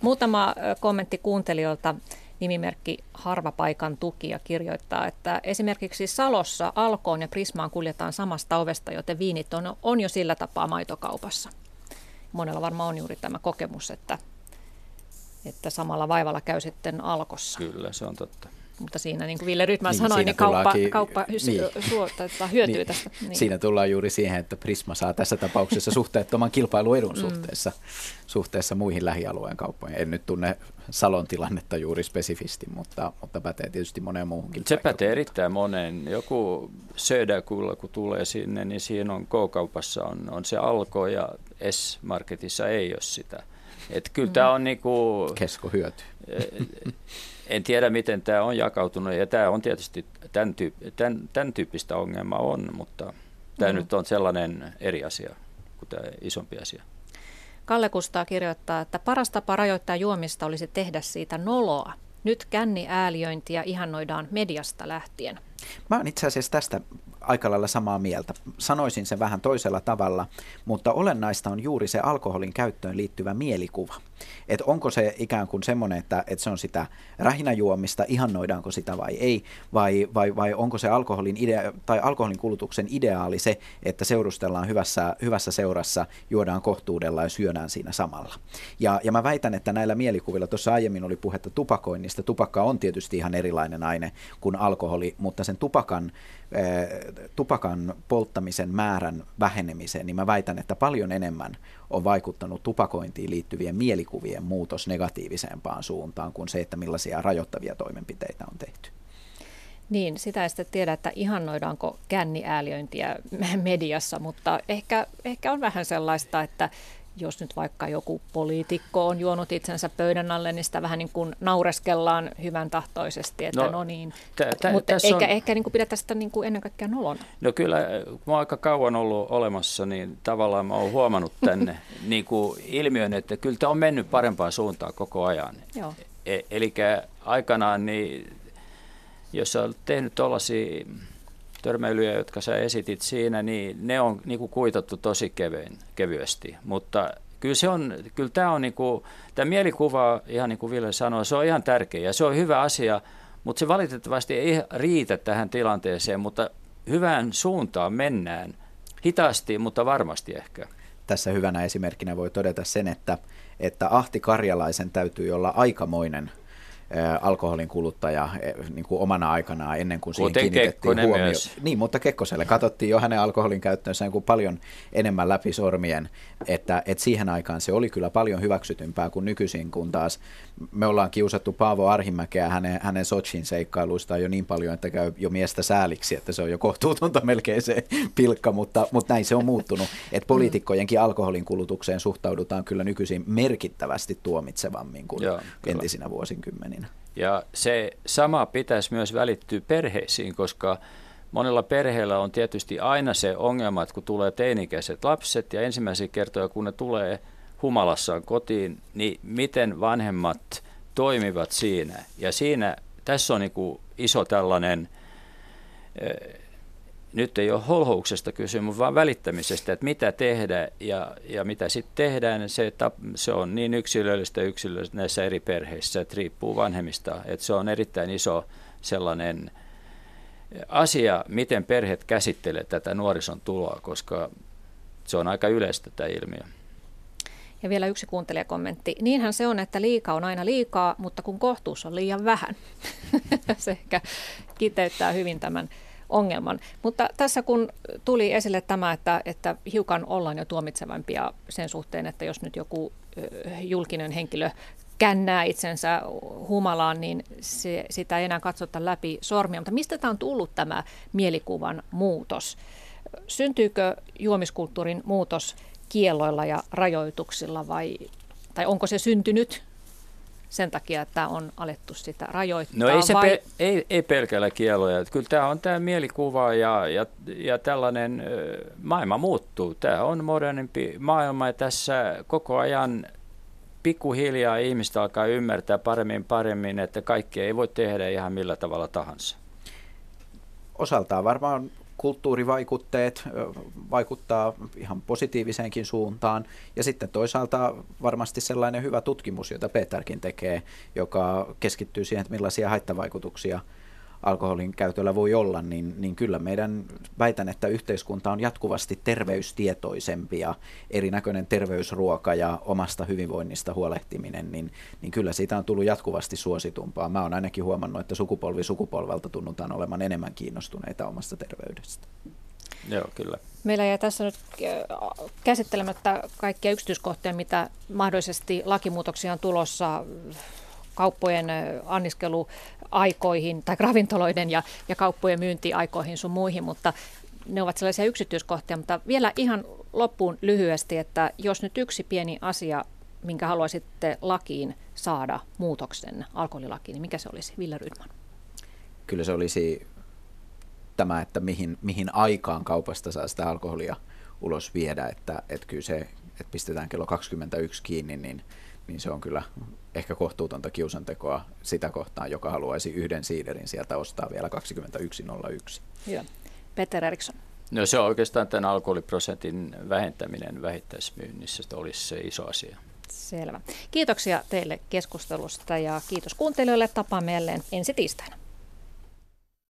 Muutama kommentti kuuntelijoilta. Nimimerkki Harvapaikan tukija kirjoittaa, että esimerkiksi Salossa Alkoon ja Prismaan kuljetaan samasta ovesta, joten viinit on, on jo sillä tapaa maitokaupassa. Monella varmaan on juuri tämä kokemus, että, että samalla vaivalla käy sitten Alkossa. Kyllä, se on totta. Mutta siinä, niin kuin Ville Rytman niin, sanoi, niin kauppa, kauppa hys, niin. suota, hyötyy niin. tästä. Niin. Siinä tullaan juuri siihen, että Prisma saa tässä tapauksessa suhteettoman kilpailuedun mm. suhteessa, suhteessa muihin lähialueen kauppoihin. En nyt tunne Salon tilannetta juuri spesifisti, mutta, mutta pätee tietysti moneen muuhunkin. Se pätee erittäin moneen. Joku Söderkulla, kun tulee sinne, niin siinä on K-kaupassa on, on se Alko ja S-marketissa ei ole sitä. Että kyllä mm. tämä on niinku... Kesko hyöty. En tiedä, miten tämä on jakautunut, ja tämä on tietysti tämän, tyyp- tämän, tämän tyyppistä ongelmaa on, mutta tämä mm. nyt on sellainen eri asia kuin tämä isompi asia. Kalle Kustaa kirjoittaa, että paras tapa rajoittaa juomista olisi tehdä siitä noloa. Nyt känni ääliöintiä ihannoidaan mediasta lähtien. Mä oon itse asiassa tästä aika lailla samaa mieltä. Sanoisin se vähän toisella tavalla, mutta olennaista on juuri se alkoholin käyttöön liittyvä mielikuva. Että onko se ikään kuin semmoinen, että, että se on sitä rähinäjuomista, ihannoidaanko sitä vai ei, vai, vai, vai onko se alkoholin, idea, tai alkoholin kulutuksen ideaali se, että seurustellaan hyvässä, hyvässä seurassa, juodaan kohtuudella ja syödään siinä samalla. Ja, ja mä väitän, että näillä mielikuvilla, tuossa aiemmin oli puhetta tupakoinnista, tupakka on tietysti ihan erilainen aine kuin alkoholi, mutta sen tupakan tupakan polttamisen määrän vähenemiseen, niin mä väitän, että paljon enemmän on vaikuttanut tupakointiin liittyvien mielikuvien muutos negatiivisempaan suuntaan kuin se, että millaisia rajoittavia toimenpiteitä on tehty. Niin, sitä ei sitten tiedä, että ihannoidaanko känniääliöintiä mediassa, mutta ehkä, ehkä on vähän sellaista, että jos nyt vaikka joku poliitikko on juonut itsensä pöydän alle, niin sitä vähän niin kuin naureskellaan hyvän tahtoisesti, että no, no niin. T- t- Mutta eikä, on... ehkä niin kuin pidetä sitä niin kuin ennen kaikkea nolona. No kyllä, kun mä oon aika kauan ollut olemassa, niin tavallaan mä oon huomannut tänne niin kuin ilmiön, että kyllä tämä on mennyt parempaan suuntaan koko ajan. Joo. E- eli aikanaan, niin, jos sä olet tehnyt tuollaisia törmäilyjä, jotka sä esitit siinä, niin ne on niin kuin kuitattu tosi kevyen, kevyesti. Mutta kyllä, se on, kyllä tämä on niin kuin, tämä mielikuva, ihan niin kuin Ville sanoi, se on ihan tärkeä ja se on hyvä asia, mutta se valitettavasti ei riitä tähän tilanteeseen, mutta hyvään suuntaan mennään. Hitaasti, mutta varmasti ehkä. Tässä hyvänä esimerkkinä voi todeta sen, että, että Ahti Karjalaisen täytyy olla aikamoinen – alkoholin kuluttaja niin kuin omana aikanaan ennen kuin siihen Kuten kiinnitettiin huomioon. Niin, mutta Kekkoselle katsottiin jo hänen alkoholin käyttöönsä niin paljon enemmän läpi sormien, että, että siihen aikaan se oli kyllä paljon hyväksytympää kuin nykyisin, kun taas me ollaan kiusattu Paavo Arhimäkeä hänen, hänen Sochin seikkailuistaan jo niin paljon, että käy jo miestä sääliksi, että se on jo kohtuutonta melkein se pilkka, mutta, mutta näin se on muuttunut, että poliitikkojenkin alkoholin kulutukseen suhtaudutaan kyllä nykyisin merkittävästi tuomitsevammin kuin Joo, entisinä vuosikymmeninä. Ja se sama pitäisi myös välittyä perheisiin, koska monella perheellä on tietysti aina se ongelma, että kun tulee teinikäiset lapset ja ensimmäisiä kertoja, kun ne tulee humalassaan kotiin, niin miten vanhemmat toimivat siinä. Ja siinä, tässä on niin iso tällainen, nyt ei ole holhouksesta kysymys, vaan välittämisestä, että mitä tehdä ja, ja mitä sitten tehdään. Se, se on niin yksilöllistä yksilöllistä näissä eri perheissä, että riippuu vanhemmista. Että se on erittäin iso sellainen asia, miten perheet käsittelee tätä nuorison tuloa, koska se on aika yleistä tämä ilmiö. Ja vielä yksi kuuntelijakommentti. Niinhän se on, että liika on aina liikaa, mutta kun kohtuus on liian vähän. se ehkä kiteyttää hyvin tämän ongelman. Mutta tässä kun tuli esille tämä, että, että hiukan ollaan jo tuomitsevampia sen suhteen, että jos nyt joku julkinen henkilö kännää itsensä humalaan, niin se, sitä ei enää katsota läpi sormia. Mutta mistä tämä on tullut tämä mielikuvan muutos? Syntyykö juomiskulttuurin muutos kielloilla ja rajoituksilla vai tai onko se syntynyt sen takia, että on alettu sitä rajoittaa? No ei, se vai? pe- ei, ei pelkällä kieloja. Kyllä tämä on tämä mielikuva ja, ja, ja tällainen maailma muuttuu. Tämä on modernimpi maailma ja tässä koko ajan pikkuhiljaa ihmistä alkaa ymmärtää paremmin paremmin, että kaikki ei voi tehdä ihan millä tavalla tahansa. Osaltaan varmaan kulttuurivaikutteet vaikuttaa ihan positiiviseenkin suuntaan. Ja sitten toisaalta varmasti sellainen hyvä tutkimus, jota Peterkin tekee, joka keskittyy siihen, että millaisia haittavaikutuksia – alkoholin käytöllä voi olla, niin, niin kyllä meidän väitän, että yhteiskunta on jatkuvasti terveystietoisempi ja erinäköinen terveysruoka ja omasta hyvinvoinnista huolehtiminen, niin, niin kyllä siitä on tullut jatkuvasti suositumpaa. Mä oon ainakin huomannut, että sukupolvi sukupolvelta tunnutaan olevan enemmän kiinnostuneita omasta terveydestä. Joo, kyllä. Meillä jäi tässä nyt käsittelemättä kaikkia yksityiskohtia, mitä mahdollisesti lakimuutoksia on tulossa kauppojen anniskeluaikoihin tai ravintoloiden ja, ja kauppojen myyntiaikoihin sun muihin, mutta ne ovat sellaisia yksityiskohtia, mutta vielä ihan loppuun lyhyesti, että jos nyt yksi pieni asia, minkä haluaisitte lakiin saada muutoksen alkoholilakiin, niin mikä se olisi, Ville Rydman? Kyllä se olisi tämä, että mihin, mihin aikaan kaupasta saa sitä alkoholia ulos viedä, että, että kyllä se, että pistetään kello 21 kiinni, niin, niin se on kyllä ehkä kohtuutonta kiusantekoa sitä kohtaan, joka haluaisi yhden siiderin sieltä ostaa vielä 21.01. Joo. Peter Eriksson. No se on oikeastaan tämän alkoholiprosentin vähentäminen vähittäismyynnissä, se olisi se iso asia. Selvä. Kiitoksia teille keskustelusta ja kiitos kuuntelijoille. Tapaamme jälleen ensi tiistaina.